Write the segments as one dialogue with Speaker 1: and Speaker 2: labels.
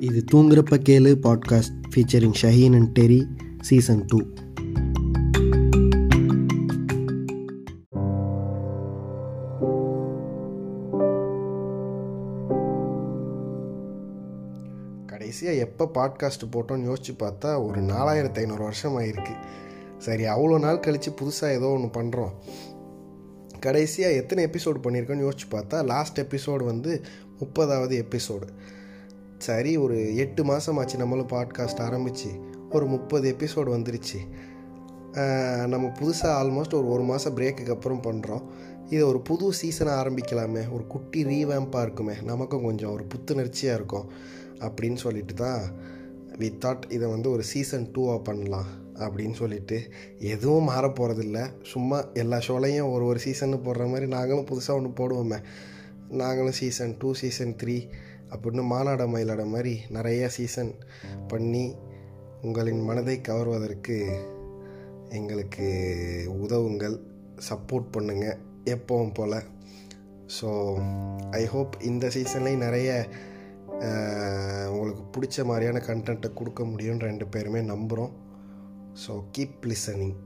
Speaker 1: இது தூங்குறப்ப கேளு podcast featuring Shaheen and Terry season two கடைசியாக எப்போ பாட்காஸ்ட் போட்டோன்னு யோசிச்சு பார்த்தா ஒரு நாலாயிரத்து ஐநூறு வருஷம் ஆயிருக்கு சரி அவ்வளோ நாள் கழித்து புதுசாக ஏதோ ஒன்று பண்ணுறோம் கடைசியாக எத்தனை எபிசோடு பண்ணியிருக்கோன்னு யோசிச்சு பார்த்தா லாஸ்ட் எபிசோடு வந்து முப்பதாவது எபிசோடு சரி ஒரு எட்டு மாதம் ஆச்சு நம்மளும் பாட்காஸ்ட் ஆரம்பித்து ஒரு முப்பது எபிசோடு வந்துருச்சு. நம்ம புதுசாக ஆல்மோஸ்ட் ஒரு ஒரு மாதம் பிரேக்குக்கு அப்புறம் பண்ணுறோம் இது ஒரு புது சீசனை ஆரம்பிக்கலாமே. ஒரு குட்டி ரீவேம்பாக இருக்குமே. நமக்கும் கொஞ்சம் ஒரு புத்துணர்ச்சியாக இருக்கும் அப்படின்னு சொல்லிட்டு தான் வி தாட் இதை வந்து ஒரு சீசன் டூவாக பண்ணலாம் அப்படின்னு சொல்லிட்டு. எதுவும் மாற போகிறதில்ல சும்மா எல்லா ஷோலையும் ஒரு ஒரு சீசன் போடுற மாதிரி நாங்களும் புதுசாக ஒன்று போடுவோமே. நாங்களும் சீசன் டூ சீசன் த்ரீ அப்படின்னு மாநாட மயிலாட மாதிரி நிறைய சீசன் பண்ணி உங்களின் மனதை கவர்வதற்கு எங்களுக்கு உதவுங்கள் சப்போர்ட் பண்ணுங்கள் எப்பவும் போல். ஸோ ஐ ஹோப் இந்த சீசன்லேயும் நிறைய உங்களுக்கு பிடிச்ச மாதிரியான கண்டென்ட்டை கொடுக்க முடியும்னு ரெண்டு பேருமே நம்புகிறோம் ஸோ கீப் லிசனிங்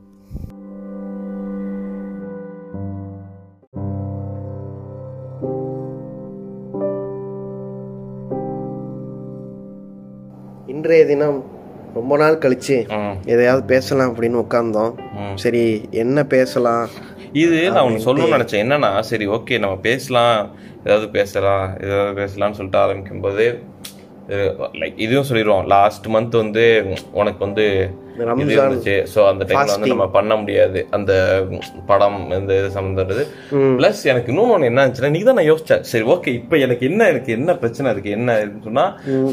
Speaker 1: இன்றைய தினம் ரொம்ப நாள் கழிச்சு. எதையாவது பேசலாம் அப்படின்னு உட்காந்தோம் சரி என்ன பேசலாம்?
Speaker 2: இது நான் ஒன்று சொல்லணும்னு நினச்சேன். என்னன்னா சரி ஓகே நம்ம பேசலாம். ஏதாவது பேசலாம் ஏதாவது பேசலாம்னு சொல்லிட்டு ஆரம்பிக்கும் போது லைக் இதுவும் சொல்லிடுவோம் லாஸ்ட் மந்த் வந்து உனக்கு வந்து இது இருந்துச்சு. ஸோ அந்த டைம்ல வந்து நம்ம பண்ண முடியாது. அந்த படம் இந்த இது சம்மந்தது ப்ளஸ் எனக்கு இன்னொன்று ஒன்று என்ன இருந்துச்சுன்னா நீ தான் நான் யோசிச்சேன். சரி ஓகே இப்போ எனக்கு என்ன எனக்கு என்ன பிரச்சனை இருக்கு என்ன இருக்குன்னு சொன்னா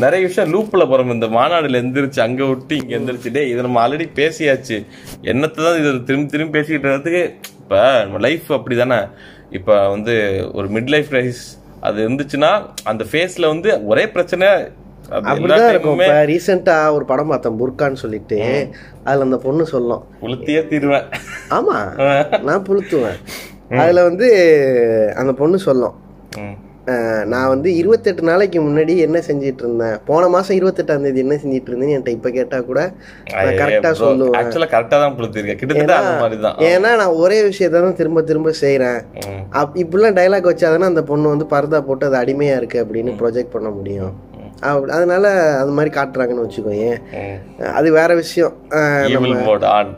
Speaker 2: நிறைய விஷயம் லூப்ல போறோம். இந்த மாநாடுல எந்திரிச்சு அங்க விட்டு இங்க எந்திரிச்சு டேய் இதை நம்ம ஆல்ரெடி பேசியாச்சு. என்னத்தை தான் இது திரும்பி திரும்பி பேசிக்கிட்டு இருக்கிறதுக்கு இப்போ நம்ம லைஃப் அப்படிதானே. இப்போ வந்து ஒரு மிட் லைஃப் ரைஸ் அது இருந்துச்சுன்னா அந்த ஃபேஸ்ல வந்து ஒரே பிரச்சனை
Speaker 1: அப்படிதான் இருக்கும். இப்ப ரீசெண்டா ஒரு படம் பார்த்தேன் புர்கான்னு சொல்லிட்டு. அதுல அந்த பொண்ணு சொல்லும்
Speaker 2: உளுத்தியே தீருவேன்.
Speaker 1: ஆமா நான் புளுத்துவேன். அதுல வந்து அந்த பொண்ணு சொல்லும் நான் வந்து இருபத்தெட்டு நாளைக்கு முன்னாடி என்ன செஞ்சிட்டு இருந்தேன் போன மாசம் இருபத்தெட்டாம் தேதி என்ன செஞ்சிட்டு இருந்தேன்னு என்கிட்ட இப்ப கேட்டா கூட கரெக்டா சொல்லுவேன்.
Speaker 2: ஆக்சுவலா கரெக்டா தான் புளுத்திருக்கேன் கிட்டத்தட்ட அந்த மாதிரி தான்
Speaker 1: ஏன்னா நான் ஒரே விஷயத்த தான் திரும்ப திரும்ப. அப் இப்படிலாம் டைலாக் வச்சாதானே அந்த பொண்ணு வந்து பர்தா போட்டு அது அடிமையா இருக்கு அப்படின்னு ப்ரொஜெக்ட் பண்ண முடியும். அப்ப- அதனால அது மாதிரி காட்டுறாங்கன்னு வச்சுக்கோயேன்.
Speaker 2: ம்.
Speaker 1: அது வேற விஷயம்.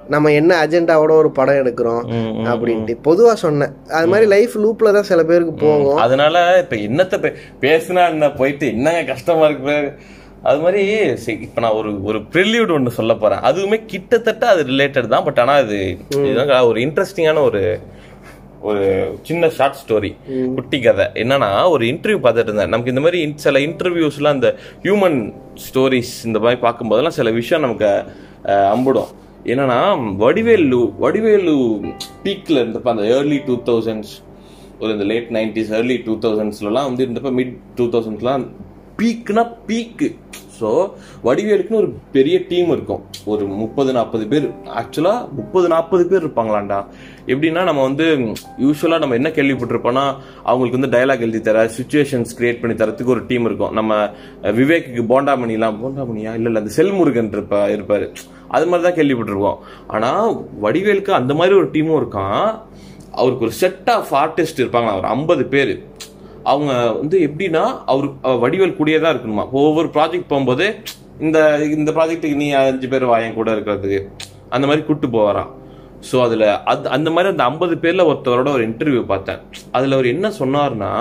Speaker 1: நம்ம என்ன அஜெண்டாவோட ஒரு படம் எடுக்கிறோம். அப்படின்ட்டு. பொதுவா சொன்னேன். அது மாதிரி லைஃப் லூப்ல தான் சில பேருக்கு போகும்.
Speaker 2: அதனால இப்ப என்னத்த பேசுனா என்ன? போயிட்டு என்னங்க கஷ்டமா இருக்கு. அது மாதிரி இப்ப நான் ஒரு ஒரு ப்ரில்யூட் ஒன்று சொல்ல போறேன். அதுவுமே கிட்டத்தட்ட அது ரிலேட்டட் தான் பட் ஆனா அது இதுதான் ஒரு இன்ட்ரெஸ்டிங்கான ஒரு ஒரு சின்ன ஷார்ட் ஸ்டோரி குட்டி கதை. என்னன்னா ஒரு இன்டர்வியூ பார்த்துட்டு இருந்தேன் நமக்கு இந்த மாதிரி சில இன்டர்வியூஸ்லாம் இந்த ஹியூமன் ஸ்டோரிஸ் இந்த மாதிரி பார்க்கும்போதெல்லாம் சில விஷயம் நமக்கு அம்புடும். என்னன்னா வடிவேலு வடிவேலு பீக்ல இருந்தப்ப அந்த ஏர்லி டூ தௌசண்ட்ஸ் ஒரு இந்த லேட் நைன்டிஸ் ஏர்லி டூ தௌசண்ட்ஸ்லாம் வந்து இருந்தப்ப மிட் டூ தௌசண்ட்ஸ்லாம் பீக்னா பீக்கு ஸோ வடிவேலுக்குன்னு ஒரு பெரிய டீம் இருக்கும். ஒரு முப்பது நாற்பது பேர். ஆக்சுவலாக முப்பது நாற்பது பேர் இருப்பாங்களாண்டா. எப்படின்னா நம்ம வந்து யூஸ்வலாக நம்ம என்ன கேள்விப்பட்டிருப்போம்னா அவங்களுக்கு வந்து டயலாக் எழுதி தர சுச்சுவேஷன்ஸ் கிரியேட் பண்ணி தரத்துக்கு ஒரு டீம் இருக்கும். நம்ம விவேக்கு விவேக்குக்கு போண்டாமணிலாம் போண்டாமணியா? இல்லை இல்லை அந்த செல்முருகன் இருப்பா இருப்பார். அது மாதிரி தான் கேள்விப்பட்டிருக்கோம் ஆனால் வடிவேலுக்கு அந்த மாதிரி ஒரு டீமும் இருக்கான். அவருக்கு ஒரு செட் ஆஃப் ஆர்டிஸ்ட் இருப்பாங்க ஒரு ஐம்பது பேர். அவங்க வந்து எப்படின்னா அவர் வடிவல் கூடியே தான் இருக்கணுமா? ஒவ்வொரு ப்ராஜெக்ட் போகும்போது இந்த இந்த ப்ராஜெக்ட்டுக்கு நீ அஞ்சு பேர் வாயன் கூட இருக்கிறதுக்கு. அந்த மாதிரி கூட்டு போவாராம். ஸோ அதில் அது அந்த மாதிரி அந்த ஐம்பது பேரில் ஒருத்தரோட ஒரு இன்டர்வியூ பார்த்தேன். அதில் அவர் என்ன சொன்னார்னா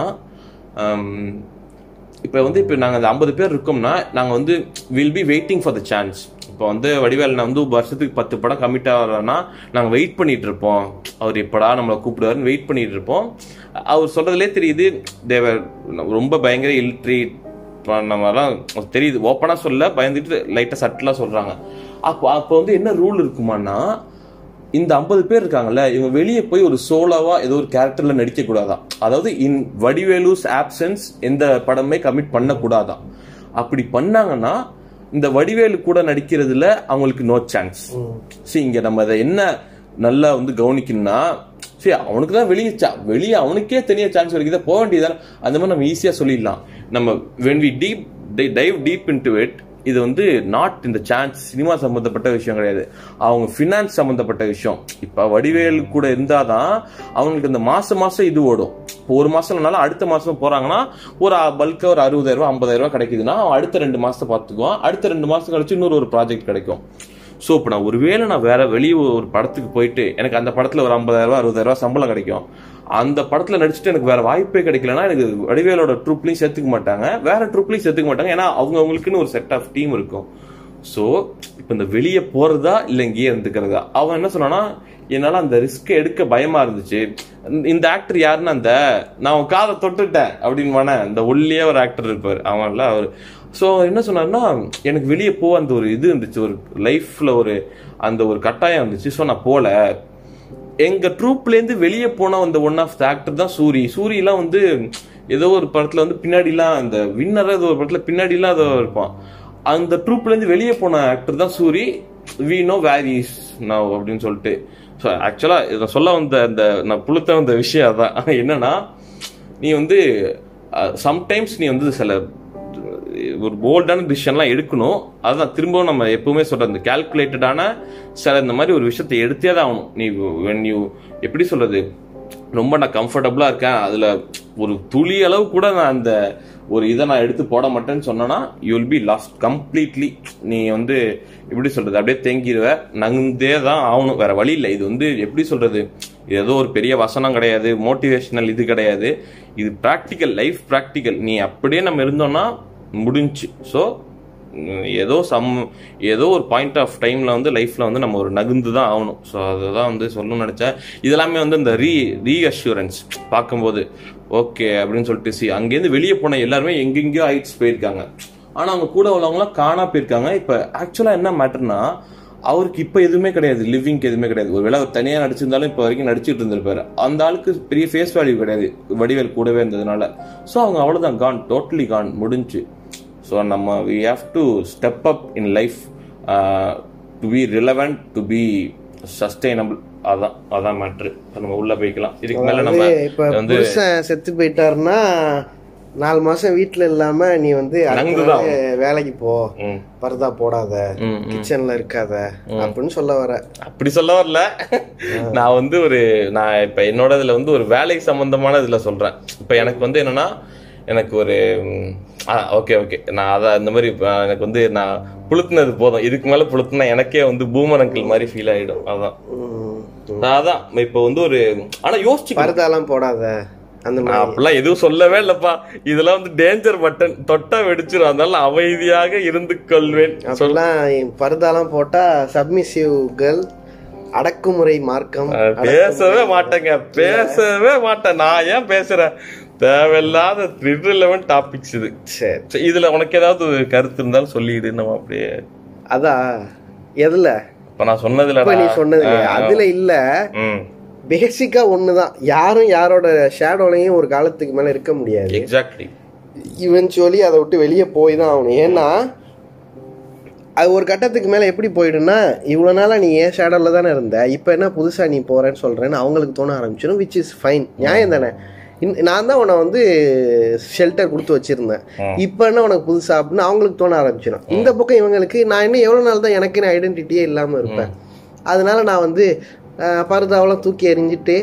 Speaker 2: இப்போ வந்து இப்போ நாங்கள் அந்த ஐம்பது பேர் இருக்கோம்னா நாங்கள் வந்து will be waiting for the chance இப்போ வந்து வடிவேல் வந்து வருஷத்துக்கு பத்து படம் கமிட் ஆகலன்னா நாங்கள் வெயிட் பண்ணிட்டு இருப்போம். அவர் எப்படா நம்மளை கூப்பிடுவாருன்னு வெயிட் பண்ணிட்டு இருப்போம். அவர் சொல்றதுலே தெரியுது தேவர் ரொம்ப பயங்கர இல்ட்ரீட் பண்ண தெரியுது. ஓப்பனாக சொல்ல பயந்துட்டு லைட்டாக சட்டிலாக சொல்கிறாங்க அப்போ அப்போ வந்து என்ன ரூல் இருக்குமான்னா இந்த ஐம்பது பேர் இருக்காங்கல்ல இவங்க வெளியே போய் ஒரு சோலோவா ஏதோ ஒரு கேரக்டர்ல நடிக்க கூடாதான் அதாவது இன் வடிவேலுஸ் ஆப்சன்ஸ் எந்த படமே கமிட் பண்ணக்கூடாதான் அப்படி பண்ணாங்கன்னா இந்த வடிவேலு கூட நடிக்கிறதுல அவங்களுக்கு நோ சான்ஸ் சரி இங்க நம்ம அதை என்ன நல்லா வந்து கவனிக்கணும்னா சரி அவனுக்கு தான் வெளியே cha- வெளியே அவனுக்கே தனியா சான்ஸ் கிடைக்குதா போக வேண்டியதானே அந்த மாதிரி நம்ம ஈஸியா சொல்லிடலாம். நம்ம when we deep dive deep into it இது வந்து நாட் இந்த சான்ஸ் சினிமா சம்மந்தப்பட்ட விஷயம் கிடையாது. அவங்க ஃபினான்ஸ் சம்மந்தப்பட்ட விஷயம். இப்போ வடிவேல் கூட இருந்தால் தான் அவங்களுக்கு இந்த மாதம் மாதம் இது ஓடும். இப்போ ஒரு மாதம்னாலும் இல்லைனாலும் அடுத்த மாதம் போறாங்கன்னா ஒரு பல்காக ஒரு அறுபதாயிரம் ஐம்பதாயிரரூவா கிடைக்குதுன்னா அவன் அடுத்த ரெண்டு மாதத்தை பார்த்துக்குவான். அடுத்த ரெண்டு மாதம் கழிச்சு இன்னொரு ஒரு ப்ராஜெக்ட் கிடைக்கும். ஸோ இப்போ நான் ஒருவேளை நான் வேற வெளியே ஒரு படத்துக்கு போயிட்டு எனக்கு அந்த படத்தில் ஒரு ஐம்பதாயிரரூவா ரூபாய் அறுபதாயிரம் சம்பளம் கிடைக்கும். அந்த படத்தில் நடிச்சுட்டு எனக்கு வேற வாய்ப்பே கிடைக்கலன்னா எனக்கு வடிவேலோட ட்ரூப்லையும் சேர்த்துக்க மாட்டாங்க. வேற ட்ரூப்லையும் சேர்த்துக்க மாட்டாங்க. ஏன்னா அவங்க அவங்களுக்குன்னு ஒரு செட் ஆஃப் டீம் இருக்கும். ஸோ இப்போ இந்த வெளியே போகிறதா இல்லை இங்கேயே இருந்துக்கிறதா? அவன் என்ன சொன்னான்னா என்னால் அந்த ரிஸ்க்கை எடுக்க பயமாக இருந்துச்சு. இந்த ஆக்டர் யாருன்னா அந்த நான் அவன் காதை தொட்டுட்டேன் அப்படின்னு இந்த ஒல்லியே ஒரு ஆக்டர் இருப்பார். அவன்ல அவர் ஸோ என்ன சொன்னார்னா எனக்கு வெளியே போக அந்த ஒரு இது இருந்துச்சு ஒரு லைஃப்பில் ஒரு அந்த ஒரு கட்டாயம் இருந்துச்சு. ஸோ நான் போகல எங்கள் ட்ரூப்லேருந்து வெளியே போனால் வந்த ஒன் ஆஃப் த ஆக்டர் தான் சூரி. சூரியெலாம் வந்து ஏதோ ஒரு படத்தில் வந்து பின்னாடிலாம் அந்த வின்னராக ஏதோ ஒரு படத்தில் பின்னாடிலாம் ஏதோ இருப்பான். அந்த ட்ரூப்லேருந்து வெளியே போன ஆக்டர் தான் Soori. We know where is is அப்படின்னு சொல்லிட்டு. ஸோ ஆக்சுவலாக இதை சொல்ல வந்த அந்த நான் புளுத்த வந்த விஷயம் அதான். என்னன்னா நீ வந்து சம்டைம்ஸ் நீ வந்து சில ஒரு போல்டான டிசிஷன்லாம் எடுக்கணும். அதுதான் திரும்பவும் நம்ம எப்பவுமே சொல்கிறது இந்த கால்குலேட்டடான சில இந்த மாதிரி ஒரு விஷயத்தை எடுத்தே தான் ஆகணும். நீ வென் யூ எப்படி சொல்றது? ரொம்ப நான் கம்ஃபர்டபுளா இருக்கேன். அதுல ஒரு துளி அளவு கூட நான் அந்த ஒரு இதை நான் எடுத்து போட மாட்டேன்னு சொன்னேன்னா you will be lost completely நீ வந்து எப்படி சொல்றது? அப்படியே தேங்கிடுவ நகுந்தே தான் ஆகணும். வேற வழி இல்லை. இது வந்து எப்படி சொல்றது? இது ஏதோ ஒரு பெரிய வசனம் கிடையாது. மோட்டிவேஷனல் இது கிடையாது. இது ப்ராக்டிக்கல் லைஃப் ப்ராக்டிக்கல் நீ அப்படியே நம்ம இருந்தோம்னா முடிஞ்சு ஸோ ஏதோ சம் ஏதோ ஒரு பாயிண்ட் ஆஃப் டைமில் வந்து லைஃப்பில் வந்து நம்ம ஒரு நகுந்து தான் ஆகணும். ஸோ அதுதான் வந்து சொல்லணும்னு நினச்சேன். இதெல்லாமே வந்து இந்த ரீ ரீஅஷூரன்ஸ் பார்க்கும்போது ஓகே அப்படின்னு சொல்லிட்டு சி அங்கேருந்து வெளியே போன எல்லாருமே எங்கெங்கேயோ ஹைட்ஸ் போயிருக்காங்க. ஆனால் அவங்க கூட உள்ளவங்களாம் காணா போயிருக்காங்க. இப்போ ஆக்சுவலாக என்ன மேட்டர்னா அவருக்கு இப்போ எதுவுமே கிடையாது. லிவிங்க்கு எதுவுமே கிடையாது. ஒருவேளை அவர் தனியாக நடிச்சிருந்தாலும் இப்போ வரைக்கும் நடிச்சிட்டு இருந்திருப்பாரு. அந்த ஆளுக்கு பெரிய ஃபேஸ் வேல்யூ கிடையாது. வடிவேல் கூடவே இருந்ததுனால. ஸோ அவங்க அவ்வளோதான் கான் டோட்டலி கான் முடிஞ்சு ஸோ நம்ம we have to step up in life to be relevant to be sustainable அதான் அதான் மேட்ரு நம்ம உள்ள போய்க்கலாம். இதுக்கு மேல நம்ம வந்து
Speaker 1: செத்து போயிட்டாருன்னா நாலு மாசம் வீட்டுல இல்லாம நீ வந்து வேலைக்கு போ. பரதா போடாத. கிச்சன்ல இருக்காத. அப்படின்னு சொல்ல வர.
Speaker 2: அப்படி சொல்ல வரல. நான் வந்து ஒரு நான் இப்ப என்னோட இதுல வந்து ஒரு வேலை சம்பந்தமான இதுல சொல்றேன். இப்ப எனக்கு வந்து என்னன்னா எனக்கு ஒரு ஓகே ஓகே நான் அதான் இந்த மாதிரி எனக்கு வந்து நான் புளுத்துனது போதும். இதுக்கு மேல புளுத்துனா எனக்கே வந்து பூமர் அங்கிள் மாதிரி ஃபீல் ஆயிடும். அதான். அதான் இப்ப வந்து ஒரு ஆனா யோசிச்சு
Speaker 1: பரதாலாம் போடாத. அந்த
Speaker 2: அப்படிலாம் எதுவும் சொல்லவே இல்லப்பா. இதெல்லாம் வந்து டேஞ்சர் பட்டன் தொட்டா வெடிச்சிரும். அதனால அமைதியாக இருந்து கொள்வேன்.
Speaker 1: அப்படிலாம் பரதாலாம் போட்டா சப்மிசிவ் கேர்ள் அடக்குமுறை மார்க்கம்
Speaker 2: பேசவே மாட்டேங்க. பேசவே மாட்டேன். நான் ஏன் பேசுறேன்? தேவையில்லாத ரிலவெண்ட் டாபிக்ஸ் இது.
Speaker 1: சரி
Speaker 2: இதுல உனக்கு ஏதாவது கருத்து இருந்தாலும் சொல்லிடு நம்ம அப்படியே.
Speaker 1: அதான் எதுல?
Speaker 2: இப்ப நான் சொன்னதுல
Speaker 1: இப்ப நீ சொன்னது? அதுல இல்ல.
Speaker 2: ம்.
Speaker 1: பேசிக்கா ஒண்ணுதான் யாரும் யாரோட ஷேடோலையும் ஒரு காலத்துக்கு மேல இருக்க முடியாது.
Speaker 2: எக்ஸாக்ட்லி
Speaker 1: இவென்ச்சுவலி அதை விட்டு வெளியே போய் தான் ஆகணும். ஏன்னா அது ஒரு கட்டத்துக்கு மேல எப்படி போயிடும்னா இவ்வளவு நாளா நீ ஏன் ஷேடோல தானே இருந்த? இப்ப என்ன புதுசா நீ போறேன்னு சொல்றேன்னு அவங்களுக்கு தோண ஆரம்பிச்சிடும் விச் இஸ் ஃபைன் நியாயம் தானே? நான் தான் உன்னை வந்து ஷெல்டர் கொடுத்து வச்சிருந்தேன். இப்போ என்ன உனக்கு புதுசா அப்படின்னு அவங்களுக்கு தோண ஆரம்பிச்சிடும் இந்த பக்கம் இவங்களுக்கு நான் இன்னும் எவ்வளவு நாள் தான் எனக்குன்னு ஐடென்டிட்டியே இல்லாம இருப்பேன். அதனால நான் வந்து பரதாவெல்லாம் தூக்கி எறிஞ்சிட்டு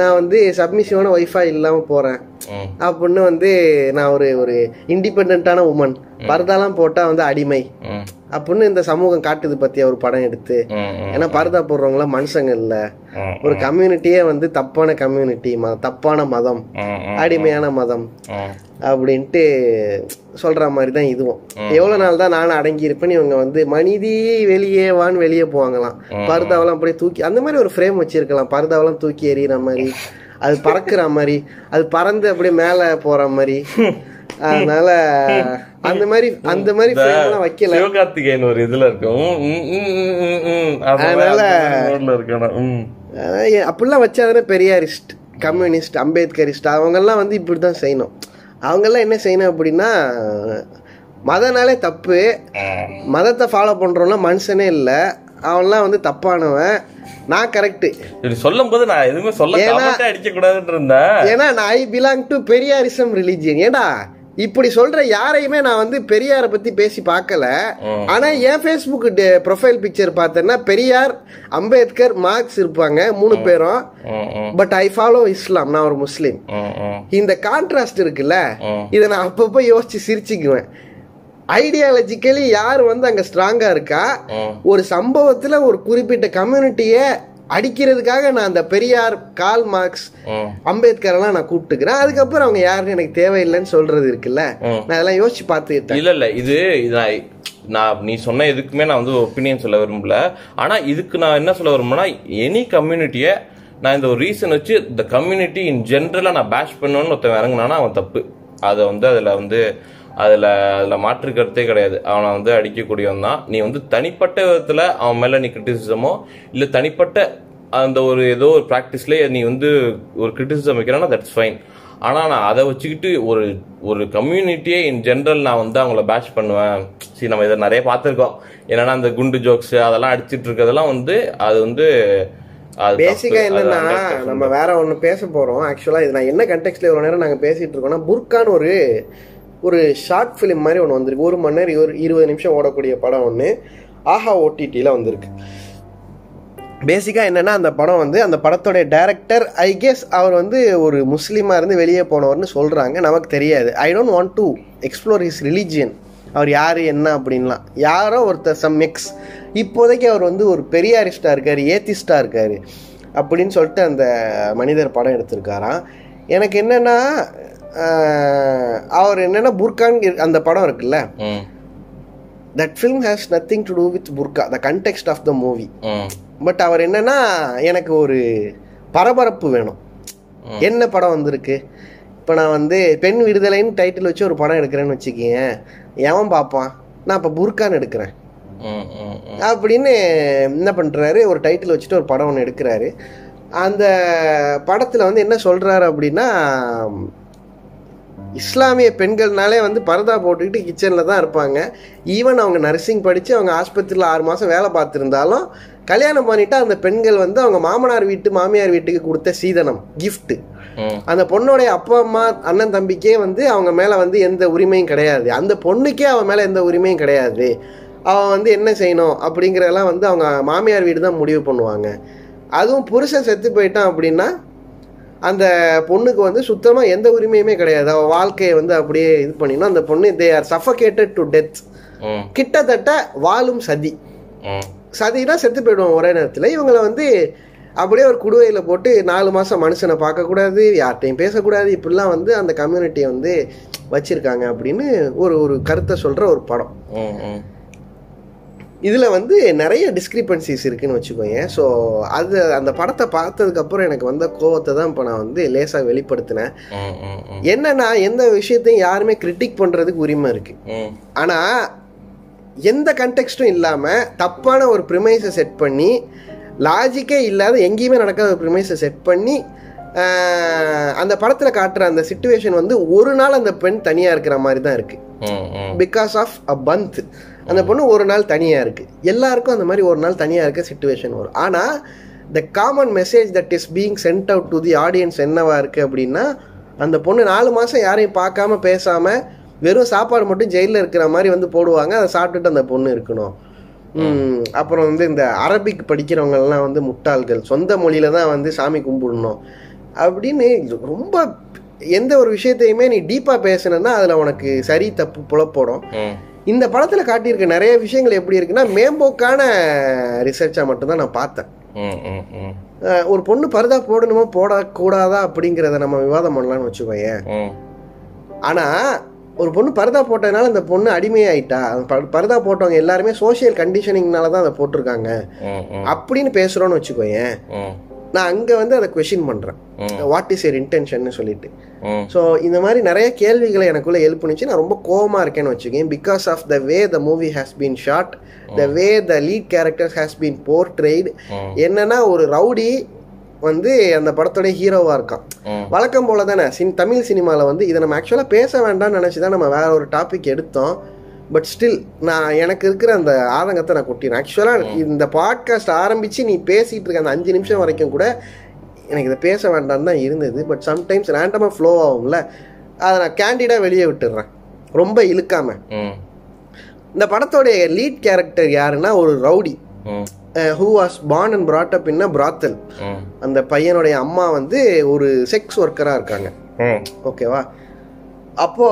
Speaker 1: நான் வந்து சப்மிஷனான ஒய்ஃபா இல்லாம போறேன்.
Speaker 2: ம்
Speaker 1: அப்படின்னு வந்து நான் ஒரு ஒரு இண்டிபெண்டான உமன் பரதாலாம் போட்டா வந்து அடிமை. அப்படின்னு இந்த சமூகம் காட்டுது பத்தியா ஒரு படம் எடுத்து. ஏன்னா பரதா போடுறவங்களாம் மனுஷங்க இல்ல. ஒரு கம்யூனிட்டியே வந்து தப்பான கம்யூனிட்டி தப்பான மதம். அடிமையான மதம். அப்படின்ட்டு சொல்ற மாதிரி தான் இதுவும் எவ்வளவு நாள் தான் நானும் அடங்கி இருப்பேன்னு இவங்க வந்து மனிதி வெளியே வான்னு வெளியே போவாங்களாம். பரதாவெல்லாம் அப்படியே தூக்கி அந்த மாதிரி ஒரு ஃப்ரேம் வச்சிருக்கலாம். பரதாவெல்லாம் தூக்கி எறிகிற மாதிரி. அது பறக்குற மாதிரி அது பறந்து அப்படியே மேல போற மாதிரி அதனால அந்த மாதிரி அந்த மாதிரி ஃப்ரேம்லாம் வைக்கல.
Speaker 2: சிவகார்த்திகேயன் ஒரு இதுல இருக்கும்
Speaker 1: அதனால- அப்படிலாம் வச்சாதானே பெரியாரிஸ்ட் கம்யூனிஸ்ட் அம்பேத்கரிஸ்ட் அவங்கெல்லாம் வந்து இப்படி தான் செய்யணும். அவங்கெல்லாம் என்ன செய்யணும் அப்படின்னா மதனாலே தப்பு. மதத்தை ஃபாலோ பண்றவன்லாம் மனுஷனே இல்லை. அவன்லாம் வந்து தப்பானவன். நான் கரெக்டு
Speaker 2: இப்படி சொல்லும் போது நான் எதுவுமே சொல்ல
Speaker 1: ஏன்னா-
Speaker 2: அடிக்க கூடாதுன்னு இருந்தேன்.
Speaker 1: ஏன்னா நான் I belong to Periyarism religion ஏடா இப்படி சொல்ற யாரையுமே நான் வந்து பெரியாரை பத்தி பேசி பார்க்கல. ஆனா என் ஃபேஸ்புக் ப்ரொஃபைல் பிக்சர் பார்த்தேன்னா பெரியார் அம்பேத்கர் மார்க்ஸ் இருப்பாங்க மூணு பேரும். பட் ஐ ஃபாலோ இஸ்லாம் நான் ஒரு முஸ்லீம். இந்த கான்ட்ராஸ்ட் இருக்குல்ல. இதை நான் அப்பப்போ யோசிச்சு சிரிச்சுக்குவேன். ஐடியாலஜிக்கலி யார் வந்து அங்க ஸ்ட்ராங்கா இருக்கா. ஒரு சம்பவத்துல ஒரு குறிப்பிட்ட கம்யூனிட்டிய அடிக்கிறதுக்காக நான் அந்த பெரியார் கால் மார்க்ஸ். அம்பேத்கர் எல்லாம் நான் கூப்பிட்டுக்கிறேன் அதுக்கப்புறம் அவங்க யாருன்னு எனக்கு தேவையில்லைன்னு சொல்றது இருக்குல்ல. நான் அதெல்லாம் யோசிச்சு பார்த்துக்கிட்டேன்
Speaker 2: இல்ல இல்ல இது நான் நீ சொன்ன எதுக்குமே நான் வந்து ஒப்பீனியன் சொல்ல விரும்பல ஆனா இதுக்கு நான் என்ன சொல்ல விரும்புனா எனி கம்யூனிட்டியை நான் இந்த ஒரு ரீசன் வச்சு இந்த கம்யூனிட்டி இன் ஜென்ரலா நான் பேஷ் பண்ணுவேன்னு ஒருத்தன் இறங்குனானா அவன் தப்பு அதை வந்து அதுல வந்து அதுல அதுல மாற்று கருத்தே கிடையாது. அவனை வந்து அடிக்கக்கூடியவன் தான் நீ வந்து தனிப்பட்ட விதத்துல அவன் மேல நீ கிரிட்டிசிசமோ இல்ல தனிப்பட்ட அந்த ஒரு ஏதோ ஒரு ப்ராக்டிஸ்ல நீ வந்து ஒரு கிரிட்டிசிசம் வைக்கிறேன்னா தட்ஸ் ஃபைன் ஆனா நான் அதை வச்சுக்கிட்டு ஒரு ஒரு கம்யூனிட்டியே இன் ஜென்ரல் நான் வந்து அவங்கள பேஷ் பண்ணுவேன். சரி நம்ம இதை நிறைய பார்த்துருக்கோம். என்னன்னா அந்த குண்டு ஜோக்ஸ் அதெல்லாம் அடிச்சிட்டு இருக்கிறதெல்லாம் வந்து அது வந்து.
Speaker 1: பேசிக்கா என்னன்னா
Speaker 2: 100%
Speaker 1: நம்ம வேற ஒண்ணு பேச போறோம். ஆக்சுவலா இது நான் என்ன கண்டெக்ட்ல இவ்வளவு நேரம் நாங்க பேசிட்டு இருக்கோம்னா புர்கான்னு ஒரு ஒரு ஷார்ட் ஃபிலிம் மாதிரி ஒன்று வந்திருக்கு. ஒரு மணி நேரம் ஒரு இருபது நிமிஷம் ஓடக்கூடிய படம் ஒன்று ஆஹா ஓடிடியில் வந்திருக்கு. பேசிக்காக என்னென்னா அந்த படம் வந்து அந்த படத்தோடைய டைரக்டர் ஐ கெஸ் அவர் வந்து ஒரு முஸ்லீமாக இருந்து வெளியே போனவர்னு சொல்கிறாங்க நமக்கு தெரியாது. I don't want to explore his religion அவர் யார் என்ன அப்படின்லாம். யாரோ ஒருத்தர் சம் மிக்ஸ் இப்போதைக்கு அவர் வந்து ஒரு பெரியாரிஸ்டாக இருக்கார் ஏத்திஸ்டாக இருக்கார். அப்படின்னு சொல்லிட்டு அந்த மனிதர் படம் எடுத்திருக்காராம். எனக்கு என்னென்னா அவர் என்னென்னா புர்கான் அந்த படம் இருக்குல்ல? That film has nothing to do with burqa the context of the movie but அவர் என்னன்னா எனக்கு ஒரு பரபரப்பு வேணும். என்ன படம் வந்திருக்கு? இப்போ நான் வந்து பெண் விடுதலைன்னு டைட்டில் வச்சு ஒரு படம் எடுக்கிறேன்னு வச்சுக்கீங்க. எவன் பார்ப்பான்? நான் இப்போ புர்கான் எடுக்கிறேன். அப்படின்னு என்ன பண்ணுறாரு ஒரு டைட்டில் வச்சுட்டு ஒரு படம் ஒன்று எடுக்கிறாரு. அந்த படத்தில் வந்து என்ன சொல்கிறாரு அப்படின்னா இஸ்லாமிய பெண்கள்னாலே வந்து பரதா போட்டுக்கிட்டு கிச்சனில் தான் இருப்பாங்க. ஈவன் அவங்க நர்சிங் படித்து அவங்க ஆஸ்பத்திரியில் ஆறு மாதம் வேலை பார்த்துருந்தாலும் கல்யாணம் பண்ணிட்டா அந்த பெண்கள் வந்து அவங்க மாமனார் வீட்டு மாமியார் வீட்டுக்கு கொடுத்த சீதனம் gift.
Speaker 2: ம்,
Speaker 1: அந்த பொண்ணுடைய அப்பா அம்மா அண்ணன் தம்பிக்கே வந்து அவங்க மேலே வந்து எந்த உரிமையும் கிடையாது. அந்த பொண்ணுக்கே அவன் மேலே எந்த உரிமையும் கிடையாது. அவன் வந்து என்ன செய்யணும் அப்படிங்கிறதெல்லாம் வந்து அவங்க மாமியார் வீடு தான் முடிவு பண்ணுவாங்க. அதுவும் புருஷன் செத்து போயிட்டான் அப்படின்னா அந்த பொண்ணுக்கு வந்து சுத்தமாக எந்த உரிமையுமே கிடையாது. அவள் வாழ்க்கையை வந்து அப்படியே இது பண்ணினா அந்த பொண்ணு they are suffocated to death கிட்டத்தட்ட வாழும் சதி. சதினா செத்து போயிடுவோம் ஒரே நேரத்தில். இவங்களை வந்து அப்படியே ஒரு குடுவையில் போட்டு நாலு மாதம் மனுஷனை பார்க்கக்கூடாது யார்கிட்டையும் பேசக்கூடாது. இப்படிலாம் வந்து அந்த கம்யூனிட்டியை வந்து வச்சிருக்காங்க அப்படின்னு ஒரு ஒரு கருத்தை சொல்கிற ஒரு படம். இதில் வந்து நிறைய டிஸ்கிரிப்பன்சிஸ் இருக்குன்னு வச்சுக்கோங்க. ஸோ அது அந்த படத்தை பார்த்ததுக்கப்புறம் எனக்கு வந்த கோவத்தை தான் இப்போ நான் வந்து லேசாக வெளிப்படுத்தினேன். என்னன்னா எந்த விஷயத்தையும் யாருமே கிரிட்டிக் பண்ணுறதுக்கு உரிமை இருக்குது ஆனால் எந்த கண்டெக்ஸ்டும் இல்லாமல் தப்பான ஒரு ப்ரிமைஸை செட் பண்ணி லாஜிக்கே இல்லாத எங்கேயுமே நடக்காத ஒரு ப்ரிமைஸை செட் பண்ணி அந்த படத்தில் காட்டுற அந்த சுச்சுவேஷன் வந்து ஒரு நாள் அந்த பெண் தனியாக இருக்கிற மாதிரி தான் இருக்குது. பிகாஸ் ஆஃப் அ பந்த் அந்த பொண்ணு ஒரு நாள் தனியாக இருக்குது எல்லாருக்கும் அந்த மாதிரி ஒரு நாள் தனியாக இருக்க சுச்சுவேஷன் வரும். ஆனால் the common message that is being sent out to the audience என்னவா இருக்குது அப்படின்னா அந்த பொண்ணு நாலு மாதம் யாரையும் பார்க்காம பேசாமல் வெறும் சாப்பாடு மட்டும் ஜெயிலில் இருக்கிற மாதிரி வந்து போடுவாங்க. அதை சாப்பிட்டுட்டு அந்த பொண்ணு இருக்கணும். அப்புறம் வந்து இந்த அரபிக் படிக்கிறவங்கெல்லாம் வந்து முட்டாள்கள். சொந்த மொழியில தான் வந்து சாமி கும்பிடணும். அப்படின்னு ரொம்ப எந்த ஒரு விஷயத்தையுமே நீ டீப்பாக பேசுனன்னா அதில் உனக்கு சரி தப்பு புலப்படும். இந்த படத்தில் காட்டியிருக்க நிறைய விஷயங்கள் எப்படி இருக்குன்னா மேம்போக்கான ரிசர்ச்சாக மட்டும்தான் நான் பார்த்தேன் ஒரு பொண்ணு பருதா போடணுமா போடக்கூடாதா அப்படிங்கிறத நம்ம விவாதம் பண்ணலாம்னு வச்சுக்கோயேன். ஆனால் ஒரு பொண்ணு பருதா போட்டதுனால அந்த பொண்ணு அடிமையாயிட்டா பருதா போட்டவங்க எல்லாருமே சோஷியல் கண்டிஷனிங்னால தான் அதை போட்டிருக்காங்க. அப்படின்னு பேசுகிறோன்னு வச்சுக்கோயேன். நான் அங்கே வந்து அதை கொஷின் பண்ணுறேன். வாட் இஸ் யர் இன்டென்ஷன் சொல்லிட்டு. ஸோ இந்த மாதிரி நிறைய கேள்விகளை எனக்குள்ள எழுப்புனுச்சு நான் ரொம்ப கோவமா இருக்கேன்னு வச்சுக்கேன் because of the way the movie has been shot the way the lead character has been portrayed. என்னன்னா ஒரு ரவுடி வந்து அந்த படத்தோட ஹீரோவா இருக்கான். வழக்கம் போல தானே சின் தமிழ் சினிமாவில் வந்து இதை நம்ம ஆக்சுவலாக பேச வேண்டாம்னு நினச்சி தான் நம்ம வேற ஒரு டாபிக் எடுத்தோம் பட் ஸ்டில் நான் எனக்கு இருக்கிற அந்த ஆதங்கத்தை நான் கொட்டிடுறேன் ஆக்சுவலாக இந்த பாட்காஸ்ட் ஆரம்பித்து நீ பேசிகிட்டு இருக்க அந்த அஞ்சு நிமிஷம் வரைக்கும் கூட எனக்கு இதை பேச வேண்டாம்னு தான் இருந்தது. பட் சம்டைம்ஸ் ரேண்டமாக ஃப்ளோ ஆகும்ல. அதை நான் கேண்டிடாக வெளியே விட்டுடுறேன் ரொம்ப இழுக்காம.
Speaker 2: ம்.
Speaker 1: இந்த படத்தோடைய லீட் கேரக்டர் யாருன்னா ஒரு rowdy. Who was born and brought up in a brothel.
Speaker 2: ம்.
Speaker 1: அந்த பையனுடைய அம்மா வந்து ஒரு செக்ஸ் ஒர்க்கராக இருக்காங்க. ஓகேவா அப்போ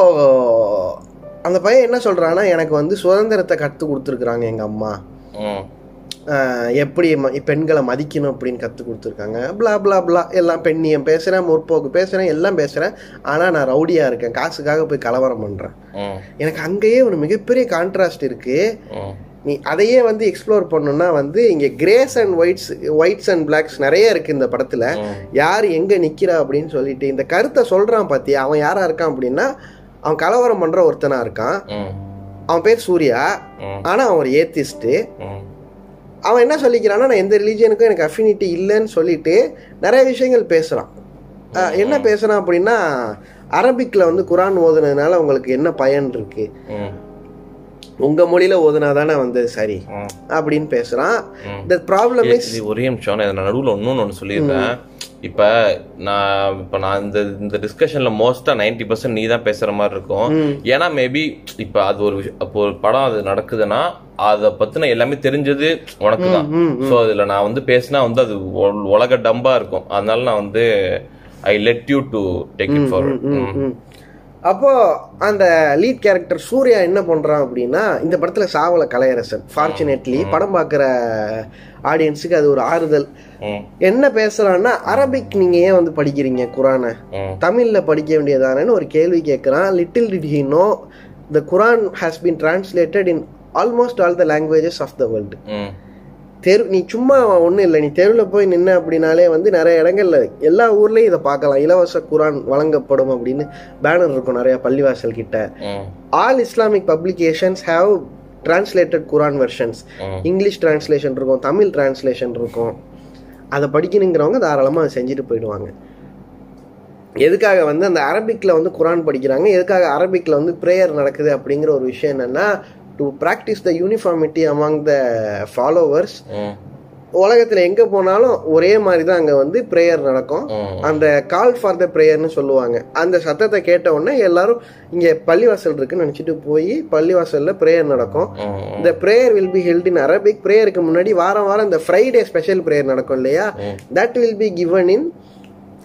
Speaker 1: அந்த பையன் என்ன சொல்றான்னா எனக்கு வந்து சுதந்திரத்தை கற்றுக் கொடுத்துருக்குறாங்க எங்க அம்மா. எப்படி பெண்களை மதிக்கணும் அப்படின்னு கற்றுக் கொடுத்துருக்காங்க. blah blah blah. எல்லாம் பெண்ணியம் பேசுகிறேன் முற்போக்கு பேசுகிறேன் எல்லாம் பேசுகிறேன் ஆனால் நான் ரவுடியாக இருக்கேன். காசுக்காக போய் கலவரம் பண்ணுறேன் எனக்கு அங்கேயே ஒரு மிகப்பெரிய கான்ட்ராஸ்ட் இருக்குது நீ அதையே வந்து எக்ஸ்ப்ளோர் பண்ணணும்னா வந்து இங்கே greys and whites whites and blacks நிறைய இருக்குது இந்த படத்தில். யார் எங்கே நிற்கிறா அப்படின்னு சொல்லிட்டு இந்த கருத்தை சொல்கிறான் பாத்தி அவன் யாராக இருக்கான் அப்படின்னா அவன் கலவரம் பண்ணுற ஒருத்தனாக இருக்கான். அவன் பேர் சூர்யா.
Speaker 2: ம்.
Speaker 1: ஆனால் அவன் ஒரு ஏத்திஸ்ட்டு. அவன் என்ன சொல்லிக்கிறான்னா நான் எந்த ரிலீஜியனுக்கும் எனக்கு அஃபினிட்டி இல்லைன்னு சொல்லிட்டு நிறைய விஷயங்கள் பேசுகிறான் என்ன பேசுகிறான் அப்படின்னா அரபிக்கில் வந்து குரான் ஓதுனதுனால உங்களுக்கு என்ன பயன் இருக்கு?
Speaker 2: ம்
Speaker 1: உங்கள் மொழியில் ஓதுனா தானே வந்து சரி அப்படின்னு பேசுகிறான்
Speaker 2: ம்.
Speaker 1: த ப்ராப்ளம் இஸ்
Speaker 2: ஒரே நிமிஷம். நான் நடுவுல இன்னொன்னு ஒன்று சொல்லிடுறேன் இப்ப நான் இப்ப நான் இந்த இந்த டிஸ்கஷன்ல மோஸ்டா நைன்டி பர்சன்ட் நீ தான் பேசுற மாதிரி இருக்கும். ஏன்னா மேபி இப்ப அது ஒரு அப்போ ஒரு படம் அது நடக்குதுன்னா அதை பத்தின எல்லாமே தெரிஞ்சது உனக்கு தான். ஸோ அதுல நான் வந்து பேசினா வந்து அது உல- உலக டம்பா இருக்கும். அதனால நான் வந்து I let you to take it forward
Speaker 1: hmm. அப்போ அந்த லீட் கேரக்டர் சூர்யா என்ன பண்றான் அப்படின்னா இந்த படத்துல சாவல கலையரசன் ஃபார்ச்சுனேட்லி படம் பார்க்குற ஆடியன்ஸுக்கு அது ஒரு ஆறுதல். என்ன பேசுறான்னா அரபிக் நீங்க ஏன் வந்து படிக்கிறீங்க குரானை? தமிழ்ல படிக்க வேண்டியதானேன்னு ஒரு கேள்வி கேட்குறான் little did he know the Quran has been translated in almost all the languages of the world தெரு நீ சும்மா ஒன்றும் இல்லை. நீ தெருவில் போய் நின்ன அப்படின்னாலே வந்து நிறைய இடங்கள்ல எல்லா ஊர்லேயும் இதை பார்க்கலாம். இலவச குரான் வழங்கப்படும் அப்படின்னு பேனர் இருக்கும் நிறைய பள்ளிவாசல் கிட்ட. All Islamic publications have translated Quran versions. English translation இருக்கும் தமிழ் டிரான்ஸ்லேஷன் இருக்கும். அதை படிக்கணுங்கிறவங்க தாராளமாக அதை செஞ்சுட்டு போயிடுவாங்க. எதுக்காக வந்து அந்த அரபிக்கில் வந்து குரான் படிக்கிறாங்க? எதுக்காக அரபிக்கில் வந்து ப்ரேயர் நடக்குது அப்படிங்கிற ஒரு விஷயம் என்னன்னா to practise the uniformity among the followers உலகத்தில் எங்கே போனாலும் ஒரே மாதிரி தான் அங்கே வந்து ப்ரேயர் நடக்கும். அந்த கால் ஃபார் த ப்ரேயர்னு சொல்லுவாங்க. அந்த சத்தத்தை கேட்ட உடனே எல்லாரும் இங்கே பள்ளிவாசல் இருக்குன்னு நினச்சிட்டு போய் பள்ளிவாசலில் ப்ரேயர் நடக்கும். இந்த prayer will be held in Arabic ப்ரேயருக்கு முன்னாடி வாரம் வாரம் இந்த ஃப்ரைடே ஸ்பெஷல் ப்ரேயர் நடக்கும் இல்லையா? That will be given in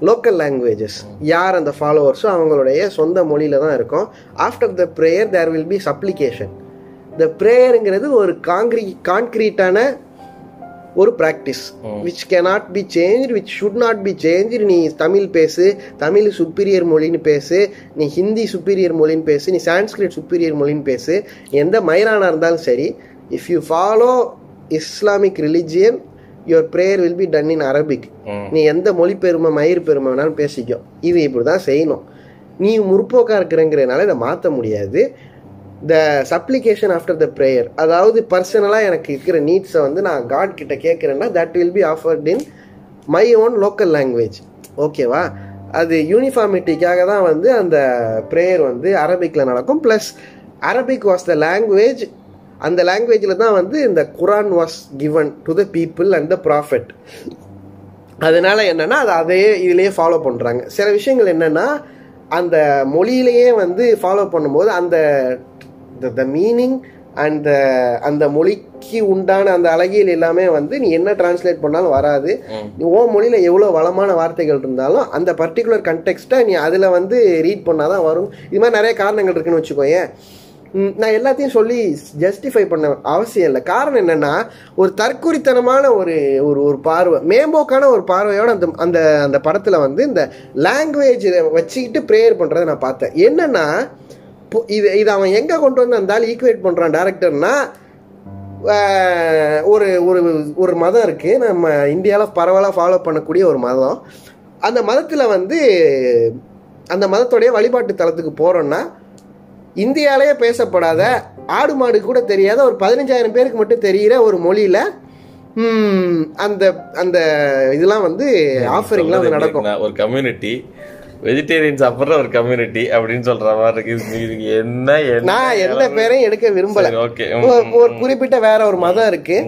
Speaker 1: local languages யார் அந்த ஃபாலோவர்ஸோ அவங்களுடைய சொந்த மொழியில தான் இருக்கும். After the prayer there will be supplication இந்த ப்ரேயருங்கிறது ஒரு காங்கிரீ கான்கிரீட்டான ஒரு practice which cannot be change which should not be change நீ தமிழ் பேசு தமிழ் சுப்பீரியர் மொழின்னு பேசு நீ ஹிந்தி சுப்பீரியர் மொழின்னு பேசு நீ சான்ஸ்கிரிட் சுப்பீரியர் மொழின்னு பேசு எந்த மயிரானா இருந்தாலும் சரி if you follow Islamic religion your prayer will be done in Arabic. நீ எந்த மொழி பெருமை மயிர் பெருமை வேணாலும் பேசிக்கோ. இது இப்படி தான் செய்யணும். நீ முற்போக்கா இருக்கிறங்கிறதுனால இதை மாற்ற முடியாது. The supplication after the prayer அதாவது பர்சனலாக எனக்கு இருக்கிற நீட்ஸை வந்து நான் காட் கிட்ட கேட்குறேன்னா that will be offered in my own local language ஓகேவா அது யூனிஃபார்மிட்டிக்காக தான் வந்து அந்த ப்ரேயர் வந்து அரபிக்கில் நடக்கும். Plus Arabic was the language அந்த லாங்குவேஜில் தான் வந்து இந்த Quran was given to the people and the prophet அதனால என்னன்னா அது அதையே இதுலேயே ஃபாலோ பண்ணுறாங்க சில விஷயங்கள் என்னன்னா அந்த மொழியிலேயே வந்து ஃபாலோ பண்ணும்போது அந்த த மீனிங் அண்ட் அந்த மொழிக்கு உண்டான அந்த அழகியல் எல்லாமே வந்து நீ என்ன டிரான்ஸ்லேட் பண்ணாலும் வராது. நீ ஓ மொழியில எவ்வளோ வளமான வார்த்தைகள் இருந்தாலும் அந்த பர்டிகுலர் கண்டெக்ஸ்ட்டை நீ அதில் வந்து ரீட் பண்ணாதான் வரும். இது மாதிரி நிறைய காரணங்கள் இருக்குன்னு வச்சுக்கோயேன் நான் எல்லாத்தையும் சொல்லி ஜஸ்டிஃபை பண்ண அவசியம் இல்லை. காரணம் என்னன்னா ஒரு தற்குறித்தனமான ஒரு ஒரு ஒரு பார்வை மேம்போக்கான ஒரு பார்வையோட அந்த அந்த அந்த படத்தில் வந்து இந்த லாங்குவேஜ் வச்சுக்கிட்டு ப்ரேயர் பண்ணுறதை நான் பார்த்தேன். என்னன்னா இது இது அவன் எங்கே கொண்டு வந்து ஆள் ஈக்குவேட் பண்ணுறான் டேரக்டர்னா ஒரு ஒரு ஒரு மதம் இருக்குது நம்ம இந்தியாவில் பரவலாக ஃபாலோ பண்ணக்கூடிய ஒரு மதம். அந்த மதத்தில் வந்து அந்த மதத்துடைய வழிபாட்டு தலத்துக்கு போகிறோன்னா இந்தியாவிலேயே பேசப்படாத ஆடு மாடு கூட தெரியாத ஒரு பதினஞ்சாயிரம் பேருக்கு மட்டும் தெரிகிற ஒரு மொழியில் அந்த அந்த இதெல்லாம் வந்து ஆஃபரிங்லாம் நடக்கும்.
Speaker 2: ஒரு கம்யூனிட்டி வெஜிடேரியன் சாப்பிடுற ஒரு கம்யூனிட்டி அப்படின்னு சொல்ற மாதிரி இருக்கு. இது- இதுக்கு என்ன என்ன
Speaker 1: நான் எந்த பேரையும் எடுக்க விரும்பல.
Speaker 2: ஓகே
Speaker 1: ஒரு- குறிப்பிட்ட வேற ஒரு மதம் இருக்கு.